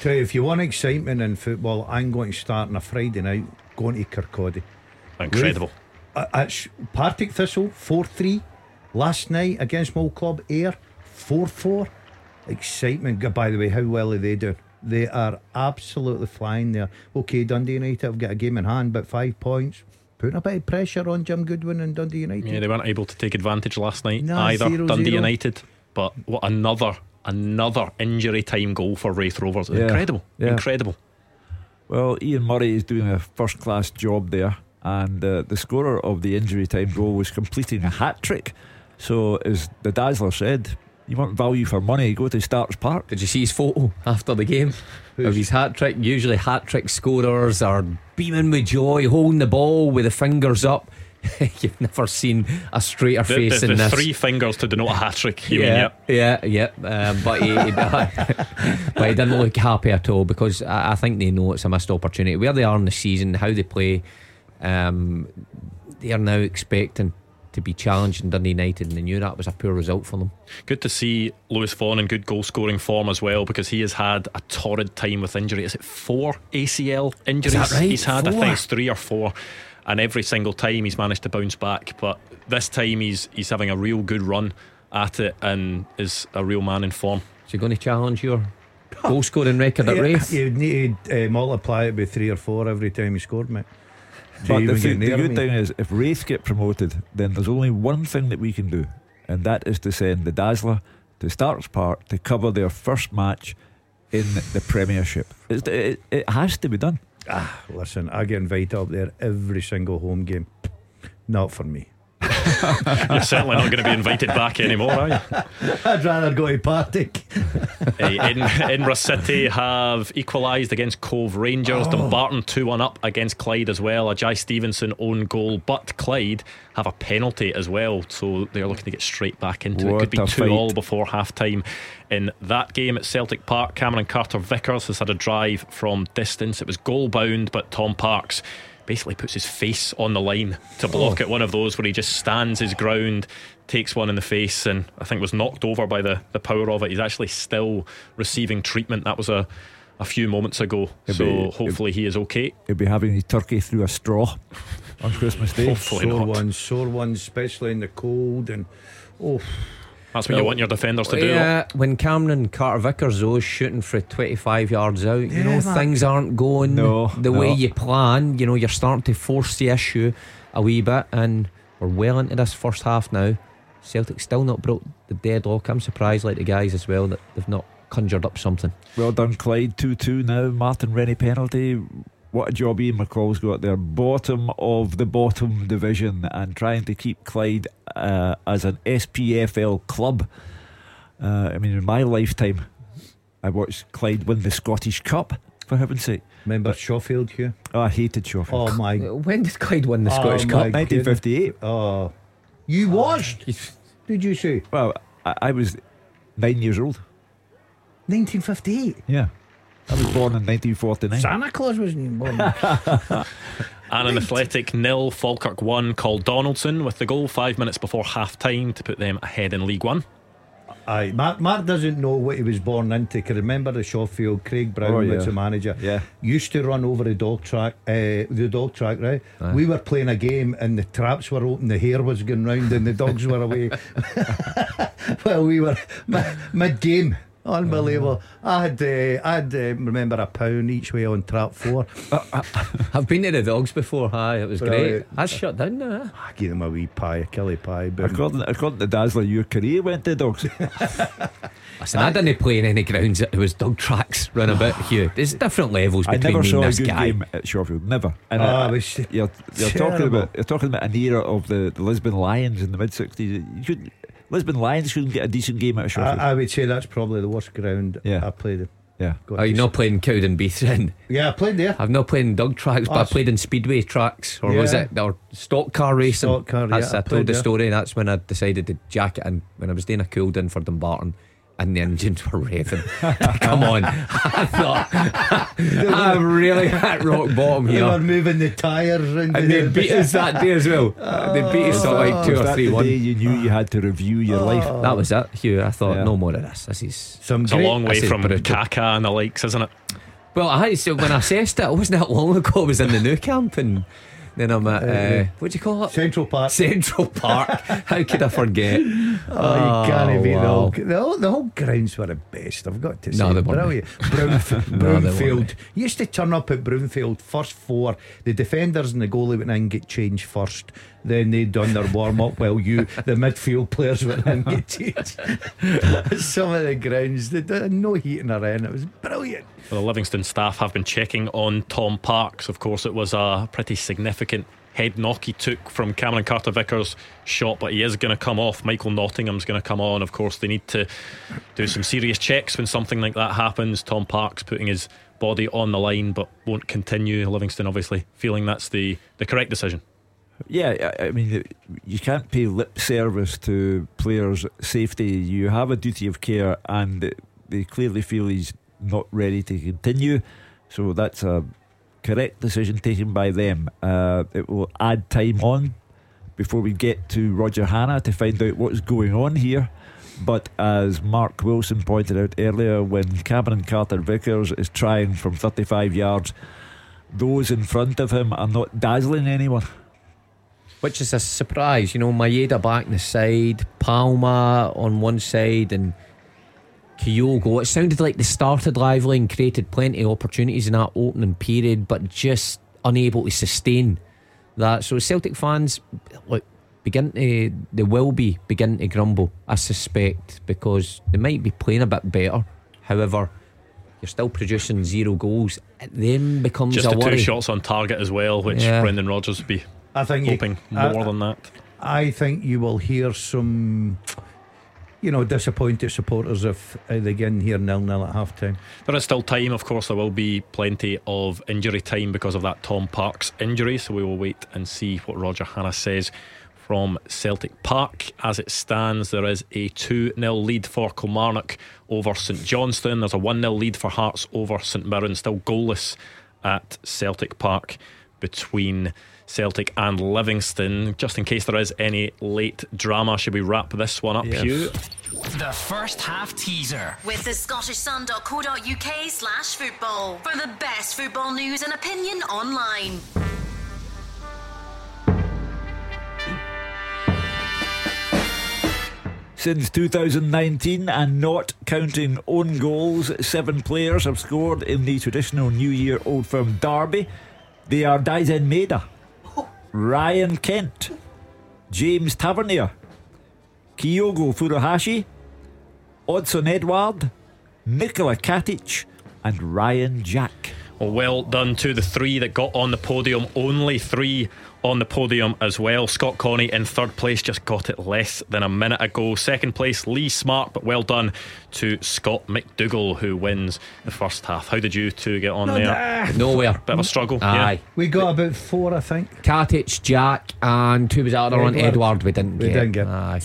tell you, if you want excitement in football, I'm going to start on a Friday night going to Kirkcaldy. Incredible. Uh, It's Partick Thistle 4 3. Last night against Mull Club Air 4 4. Excitement. G- By the way, how well are they doing? They are absolutely flying there. Okay, Dundee United have got a game in hand, but five points. Putting a bit of pressure on Jim Goodwin and Dundee United. Yeah, they weren't able to take advantage last night No, either. zero, Dundee zero. United, but what another another injury time goal for Raith Rovers. Yeah. Incredible, Yeah. incredible. Well, Ian Murray is doing a first class job there, and uh, the scorer of the injury time goal was completing a hat trick. So, as the Dazzler said, you want value for money, go to Starks Park. Did you see his photo after the game of his hat trick? Usually, hat trick scorers are beaming with joy, holding the ball with the fingers up. You've never seen a straighter The, face the, in the this. three fingers to denote a hat trick. Mean, yeah, yeah. yeah. Um, but he, he, but he didn't look happy at all because I, I think they know it's a missed opportunity. Where they are in the season, how they play, um, they are now expecting to be challenged in Dundee United, and they knew that was a poor result for them. Good to see Lewis Vaughan in good goal scoring form as well because he has had a torrid time with injury. Is it four ACL injuries right? he's had? I think it's three or four. And every single time he's managed to bounce back. But this time he's he's having a real good run at it and is a real man in form. Is he going to challenge your goal scoring record at Raith? You'd need to uh, multiply it by three or four every time he scored, mate. To But the, even thing, the good me. thing is, if Raith get promoted, then there's only one thing that we can do, and that is to send the Dazzler to Starks Park to cover their first match in the Premiership. It's, it, it has to be done. Ah, listen, I get invited up there every single home game. Not for me. You're certainly not going to be invited back anymore, are you? I'd rather go to Partick. Hey, in, Inver City have equalised against Cove Rangers. Oh. Dumbarton 2 1 up against Clyde as well. A Jai Stevenson own goal, but Clyde have a penalty as well. So they're looking to get straight back into it. What Could be a 2 all before half time in that game at Celtic Park. Cameron Carter Vickers has had a drive from distance. It was goal bound, but Tom Parkes basically puts his face on the line to block Oh. it. One of those where he just stands his ground, takes one in the face, and I think was knocked over by the, the power of it. He's actually still receiving treatment. That was a, a few moments ago. He'll so be- hopefully he is okay. He'll be having his turkey through a straw on Christmas Day. Hopefully sore not. ones, sore ones, especially in the cold. And oh, That's what you want your defenders to do. Yeah, when Cameron Carter Vickers though is shooting for 25 yards out, you know man. things aren't going No, the way you plan. You know you're starting to force the issue a wee bit, and we're well into this first half now. Celtic still not broke the deadlock. I'm surprised, like the guys as well, that they've not conjured up something. Well done, Clyde. 2 2 now. Martin Rennie penalty. What a job Ian McCall's got there. Bottom of the bottom division and trying to keep Clyde uh, as an SPFL club. Uh, I mean, in my lifetime, I watched Clyde win the Scottish Cup, for heaven's sake. remember Shawfield here? Oh, I hated Shawfield. Oh my! When did Clyde win the Oh, Scottish my Cup? 1958. Oh, you watched? Did you say Well, I, I was nine years old. 1958? Yeah. I was born in 1949. Santa Claus wasn't even born. And Annan Athletic nil, Falkirk 1, called Donaldson with the goal five minutes before half time to put them ahead in League One. Aye, Mark, Mark doesn't know what he was born into. Can remember the Shawfield? Craig Brown Oh, was yeah. the manager. Yeah. used to run over the dog track. Uh, the dog track, right? Aye. We were playing a game and the traps were open, the hair was going round, and the dogs were away. well, we were mid game. Unbelievable. I had, uh, I had uh, remember a pound each way on trap four. I've been to the dogs before. Hi, it was Well, great. That's shut down now. eh? I gave them a wee pie, a killie pie. But According, according to Dazzler, your career went to dogs. Listen, I didn't play in any grounds that there was dog tracks run about here. There's different levels I between never me saw and a this good guy. game at Shawfield. Never. And Ah, I- it was you're, you're talking terrible. about you're talking about an era of the, the Lisbon Lions in the mid sixties. You couldn't Lisbon Lions couldn't get a decent game out of Shawfield. I, I would say that's probably the worst ground Yeah. I played in. yeah. Got Oh, to you're not playing Cowdenbeath then? Yeah, I played there. I've not played in dog tracks, but I oh, played in speedway tracks, or was it or stock car racing? Stock car, That's yeah, I I played told the story, and That's when I decided to jack it in when I was doing a cool down for Dumbarton. And the engines were revving. Come on, I thought I'm really at rock bottom They were moving the tyres around. And they beat us that day as well. Uh, they beat us at like oh. two Was or that three the one. day you knew you had to review your oh. life. That was it, Hugh. I thought Yeah. no more of this. This is Some It's a long way from brutal. Kaka and the likes, isn't it? Well, I so when I assessed it, it wasn't that long ago. I was in the Nou Camp and then I'm at uh, what do you call it? Central Park. Central Park. How could I forget? Oh, you can't beat the whole, the whole the whole grounds were the best. I've got to say, No, they brilliant. Brownf- No, weren't. Used to turn up at Brownfield first four. The defenders and the goalie went in and get changed first. Then they done their warm up while you, the midfield players, went in and get. Some of the grounds they did no heating around. It was brilliant. Well, the Livingston staff have been checking on Tom Parkes. Of course, it was a pretty significant head knock he took from Cameron Carter Vickers' shot, but he is going to come off. Michael Nottingham's going to come on. Of course, they need to do some serious checks when something like that happens. Tom Parkes putting his body on the line, but won't continue. Livingston obviously feeling that's the, the correct decision. Yeah, I mean, you can't pay lip service to players' safety. You have a duty of care, and they clearly feel he's not ready to continue. So that's a correct decision taken by them. Uh, it will add time on before we get to Roger Hanna to find out what's going on here. But as Mark Wilson pointed out earlier, when Cameron Carter Vickers is trying from 35 yards, those in front of him are not dazzling anyone. Which is a surprise, you know. Maeda back in the side, Palma on one side, and Kyogo. It sounded like they started lively and created plenty of opportunities in that opening period, but just unable to sustain that. So Celtic fans, look, begin to they will be beginning to grumble. I suspect because they might be playing a bit better. However, you're still producing zero goals. It then becomes Just a the two shots on target as well, which Yeah. Brendan Rodgers would be I think you- hoping I- more than that. I think you will hear some, you know, disappointed supporters if uh, they get in here nil nil at half time. There is still time, of course. There will be plenty of injury time because of that Tom Parkes injury. So we will wait and see what Roger Hanna says from Celtic Park. As it stands, there is a 2 0 lead for Kilmarnock over St Johnstone. There's a 1 0 lead for Hearts over St Mirren. Still goalless at Celtic Park between Celtic and Livingston. Just in case there is any late drama, should we wrap this one up, Yes. Hugh? The first half teaser. With the Scottish scottishsun.co.uk slash football for the best football news and opinion online. Since 2019 and not counting own goals, seven players have scored in the traditional New Year Old Firm derby. They are Daizen Maeda, Ryan Kent, James Tavernier, Kyogo Furuhashi, Odsonne Edouard, Nikola Katic, and Ryan Jack. Well, well done to the three that got on the podium. Only three on the podium as well. Scott Connie in third place just got it less than a minute ago. Second place, Lee Smart, but well done to Scott McDougall who wins the first half. How did you two get on No, there? nah. Nowhere. Bit of a struggle. Aye. We got about four, I think. Katic, Jack, and who was the other one? Edouard. Edouard. We didn't We get. didn't get. Aye.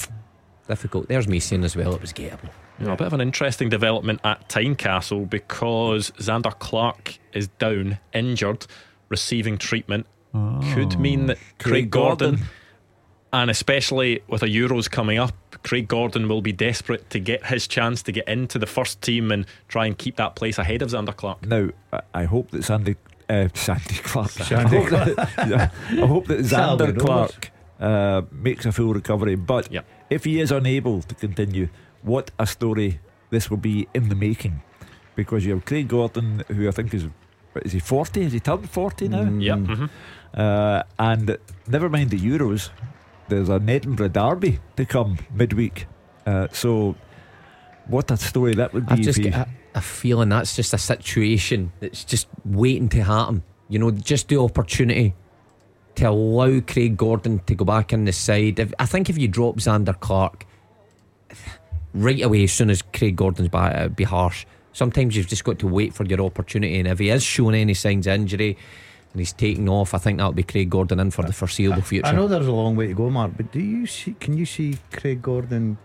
Difficult. There's me saying as well. It was gettable. You know, a bit of an interesting development at Tynecastle because Zander Clark is down, injured, receiving treatment. Could mean that Craig, Craig Gordon, Gordon. and especially with a Euros coming up, Craig Gordon will be desperate to get his chance to get into the first team and try and keep that place ahead of Zander Clark. Now, I- I hope that Sandy, uh, Sandy Clark, Sandy I hope that, I hope that Zander Rovers. Clark uh, makes a full recovery. But Yep. if he is unable to continue, what a story this will be in the making. Because you have Craig Gordon, who I think is, what, is he 40? Has he turned 40 now? Yep. mhm. Uh, and never mind the Euros, there's an Edinburgh derby to come midweek. Uh, so, what a story that would be. I've just he- get a, a feeling that's just a situation that's just waiting to happen. You know, just the opportunity to allow Craig Gordon to go back in the side. If, I think if you drop Zander Clark right away as soon as Craig Gordon's back, it'd be harsh. Sometimes you've just got to wait for your opportunity, and if he is showing any signs of injury and he's taking off, I think that'll be Craig Gordon in for the foreseeable future. I know there's a long way to go, Mark, but do you see? Can you see Craig Gordon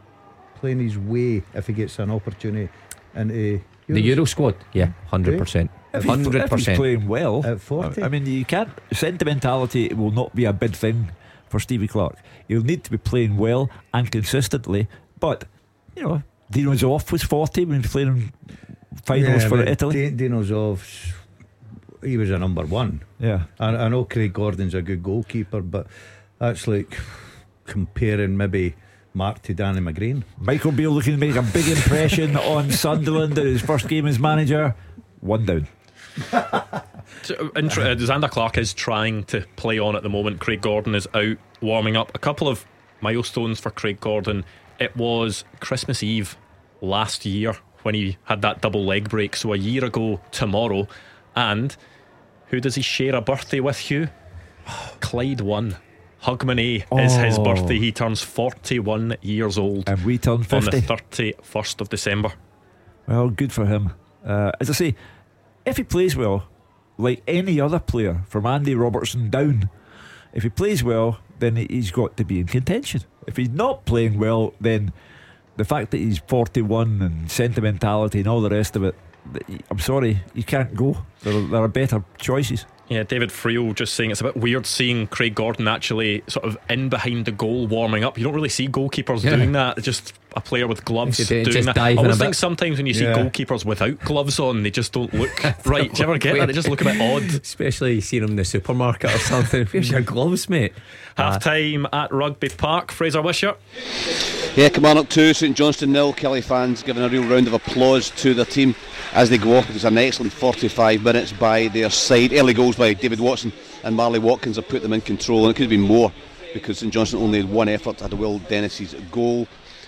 playing his way if he gets an opportunity into The Euro squad, yeah, hundred percent, If he's- hundred If he's percent. playing well, At 40. I mean, you can't. Sentimentality will not be a big thing for Stevie Clarke. He'll need to be playing well and consistently. But you know, Dino Zoff was forty when he was playing in finals Yeah, for Italy. Di- Dino Zoff's he was a number one. Yeah. I, I know Craig Gordon's a good goalkeeper, but that's like comparing maybe Mark to Danny McGrain. Michael Beale looking to make a big impression on Sunderland in his first game as manager. One down. So, inter- uh, Zander Clark is trying to play on at the moment. Craig Gordon is out warming up. A couple of milestones for Craig Gordon. It was Christmas Eve last year when he had that double leg break. So a year ago tomorrow. And who does he share a birthday with, Hugh? Clyde one. Hogmanay is his Oh. birthday. He turns 41 years old. And we turn 50. on the 31st of December. Well, good for him. Uh, as I say, if he plays well, like any other player from Andy Robertson down, if he plays well, then he's got to be in contention. If he's not playing well, then the fact that he's 41 and sentimentality and all the rest of it, I'm sorry, you can't go. There are, there are better choices. Yeah, David Friel just saying it's a bit weird seeing Craig Gordon actually sort of in behind the goal warming up. You don't really see goalkeepers Yeah. doing that. It's just a player with gloves Just- just doing that. I diving a always bit. think sometimes when you see Yeah. goalkeepers without gloves on, they just don't look right. Do you ever get that? They just look a bit odd. Especially seeing them in the supermarket or something. Where's your gloves, mate? Half time at Rugby Park. Fraser Wishart. Yeah, Kilmarnock 2, St Johnstone nil. Killie fans giving a real round of applause to their team as they go off. It's an excellent 45 minutes by their side. Early goals by David Watson and Marley Watkins have put them in control, and it could have been more because St Johnstone only had one effort at Will Dennis's goal.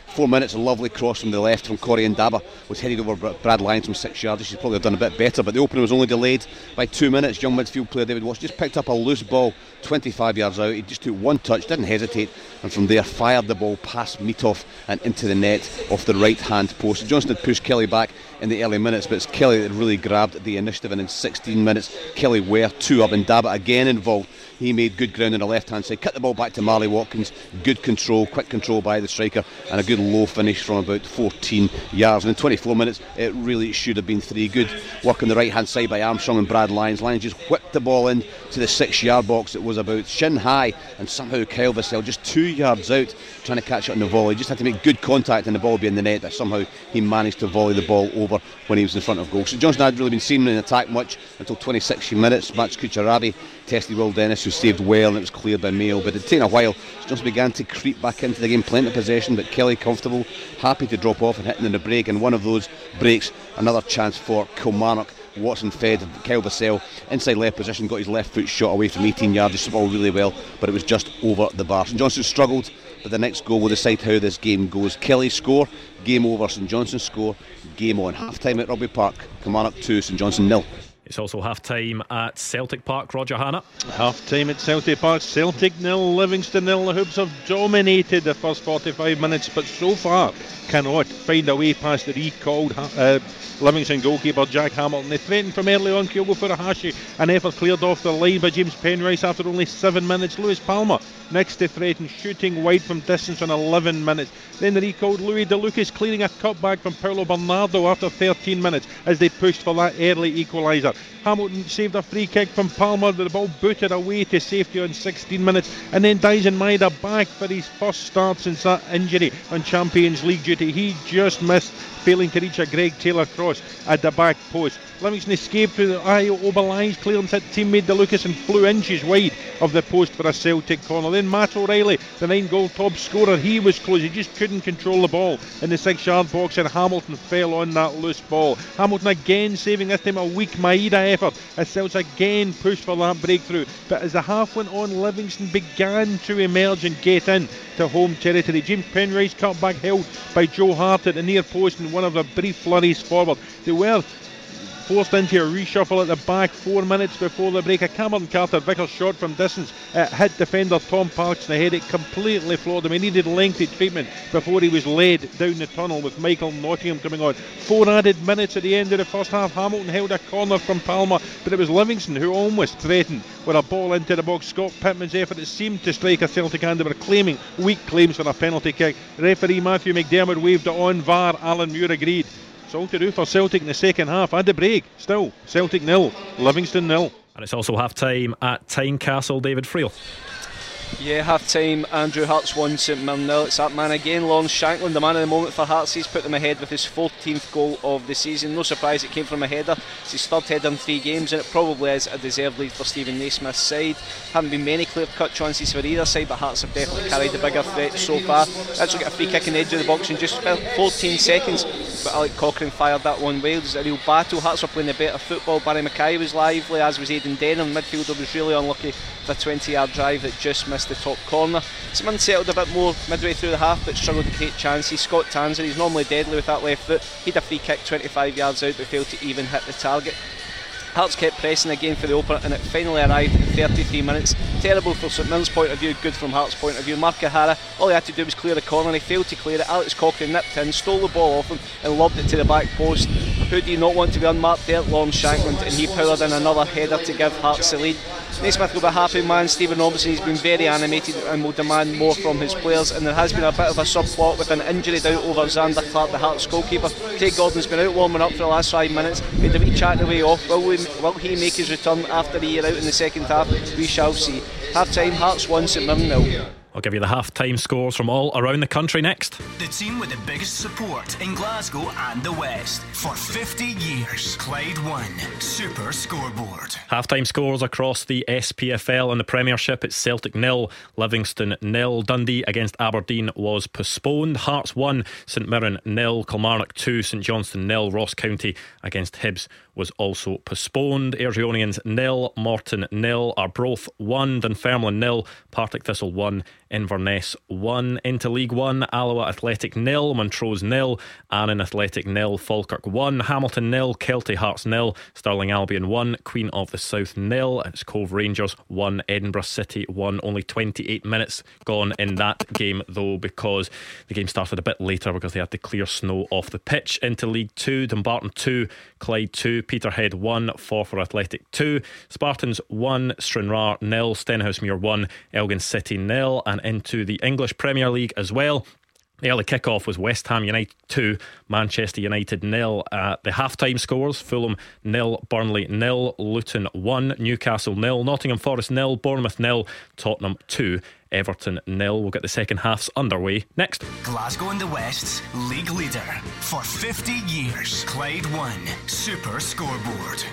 Four minutes, a lovely cross from the left from Corrie Ndaba was headed over Brad Lyons from six yards. She probably have done a bit better, but the opener was only delayed by two minutes. Young midfield player David Watson just picked up a loose ball 25 yards out. He just took one touch, didn't hesitate, and from there fired the ball past Mitov and into the net off the right hand post. Johnstone had pushed Killie back in the early minutes, but it's Killie that really grabbed the initiative, and in 16 minutes, Killie Ware two up and Daba again involved. He made good ground on the left hand side, cut the ball back to Marley Watkins. Good control, quick control by the striker, and a good low finish from about 14 yards. And in 24 minutes, it really should have been three. Good work on the right hand side by Armstrong and Brad Lyons. Lyons just whipped the ball in to the six yard box. It was about shin high, and somehow Kyle Vassell just two yards out trying to catch it on the volley. Just had to make good contact, and the ball be in the net, but somehow he managed to volley the ball over when he was in front of goal. St Johnstone had really been seen in attack much until 26 minutes. Max Kucheriavyi tested Will Dennis, who saved well, and it was cleared by Mayo. But it taken a while. Johnstone began to creep back into the game, plenty of possession, but Killie comfortable, happy to drop off and hitting in the break. And one of those breaks, another chance for Kilmarnock. Watson fed Kyle Vassell inside left position, got his left foot shot away from 18 yards. He ball really well, but it was just over the bar. St Johnstone struggled, but the next goal will decide how this game goes. Killie score, game over. St Johnstone score, game on. Half time at Rugby Park, Kilmarnock 2, St Johnstone nil. It's also half time at Celtic Park. Roger Hanna. Half time at Celtic Park. Celtic nil, Livingston nil. The Hoops have dominated the first 45 minutes, but so far cannot find a way past the recalled uh, Livingston goalkeeper Jack Hamilton. They threatened from early on Kyogo Furuhashi. An effort cleared off the line by James Penrice after only seven minutes. Luis Palma next to threaten, shooting wide from distance on 11 minutes. Then the recalled Luiyi De Lucas clearing a cutback from Paulo Bernardo after 13 minutes as they pushed for that early equaliser. Hamilton saved a free kick from Palma, the ball booted away to safety on 16 minutes, and then Daizen Maeda back for his first start since that injury on Champions League duty. He just missed, failing to reach a Greg Taylor cross at the back post. Livingston escaped through the eye of Obileye's, clearance hit teammate De Lucas and flew inches wide of the post for a Celtic corner. Then Matt O'Riley, the nine goal top scorer, he was close. He just couldn't control the ball in the six yard box, and Hamilton fell on that loose ball. Hamilton again saving this time a weak Maeda effort as Celts again pushed for that breakthrough. But as the half went on, Livingston began to emerge and get in to home territory. James Penrice cut back held by Joe Hart at the near post in one of the brief flurries forward. They were forced into a reshuffle at the back four minutes before the break. A Cameron Carter-Vickers shot from distance it hit defender Tom Parkes in the head. It completely floored him. He needed lengthy treatment before he was laid down the tunnel with Michael Nottingham coming on. Four added minutes at the end of the first half. Hamilton held a corner from Palma, but it was Livingston who almost threatened with a ball into the box. Scott Pittman's effort it seemed to strike a Celtic hand. They were claiming weak claims for a penalty kick. Referee Matthew MacDermid waved it on. VAR Alan Muir agreed. To do for Celtic in the second half. And the break. Still, Celtic nil, Livingston nil. And it's also half time at Tynecastle. David Friel. Yeah, half time, Andrew Hearts 1, St Mirren nil. It's that man again, Lawrence Shankland, the man of the moment for Hearts. He's put them ahead with his 14th goal of the season. No surprise it came from a header. It's his third header in three games, and it probably is a deserved lead for Steven Naismith's side. Haven't been many clear cut chances for either side, but Hearts have definitely carried the bigger threat so far. Actually got a free kick in the edge of the box in just 14 seconds, but Alex Cochrane fired that one well. It was a real battle. Hearts were playing the better football. Barrie McKay was lively, as was Aidan Denholm. Midfielder was really unlucky with a 20 yard drive that just missed the top corner. Some unsettled a bit more midway through the half, but struggled to create chances. Scott Tanser, he's normally deadly with that left foot. He'd a free kick 25 yards out, but failed to even hit the target. Hearts kept pressing again for the opener and it finally arrived in 33 minutes. Terrible from St Mirren's point of view, good from Hearts' point of view. Mark O'Hara, all he had to do was clear the corner, and he failed to clear it. Alex Cochrane nipped in, stole the ball off him and lobbed it to the back post. Who do you not want to be unmarked there? Lawrence Shankland, and he powered in another header to give Hearts the lead. Naismith will be a happy man. Stephen Robinson, he's been very animated and will demand more from his players. And there has been a bit of a subplot with an injury doubt over Zander Clark, the Hearts goalkeeper. Craig Gordon's been out warming up for the last five minutes. A wee chat the way off. Will, we, will he make his return after a year out in the second half? We shall see. Half time, Hearts 1, St Mirren nil. I'll give you the half time scores from all around the country next. The team with the biggest support in Glasgow and the West for 50 years. Clyde One Super Scoreboard. Half time scores across the SPFL and the Premiership. It's Celtic nil, Livingston nil. Dundee against Aberdeen was postponed. Hearts 1, St Mirren nil, Kilmarnock 2, St Johnstone nil, Ross County against Hibs was also postponed. Airdrieonians nil, Morton nil, Arbroath 1, Dunfermline nil, Partick Thistle 1, Inverness 1. Into League 1, Alloa Athletic nil, Montrose nil, Annan Athletic nil, Falkirk 1, Hamilton nil, Kelty Hearts nil, Stirling Albion 1, Queen of the South nil, it's Cove Rangers 1, Edinburgh City 1. Only 28 minutes gone in that game though because the game started a bit later because they had to clear snow off the pitch. Into League 2, Dumbarton 2, Clyde 2, Peterhead 1, Forfar Athletic 2, Spartans 1, Stranraer nil, Stenhousemuir 1, Elgin City nil, and into the English Premier League as well. The early kick-off was West Ham United 2, Manchester United nil. Uh, the half-time scores, Fulham nil, Burnley nil, Luton 1, Newcastle nil, Nottingham Forest nil, Bournemouth nil, Tottenham 2, Everton nil. We'll get the second halfs underway next. Glasgow and the West's league leader for 50 years. Clyde One Super Scoreboard.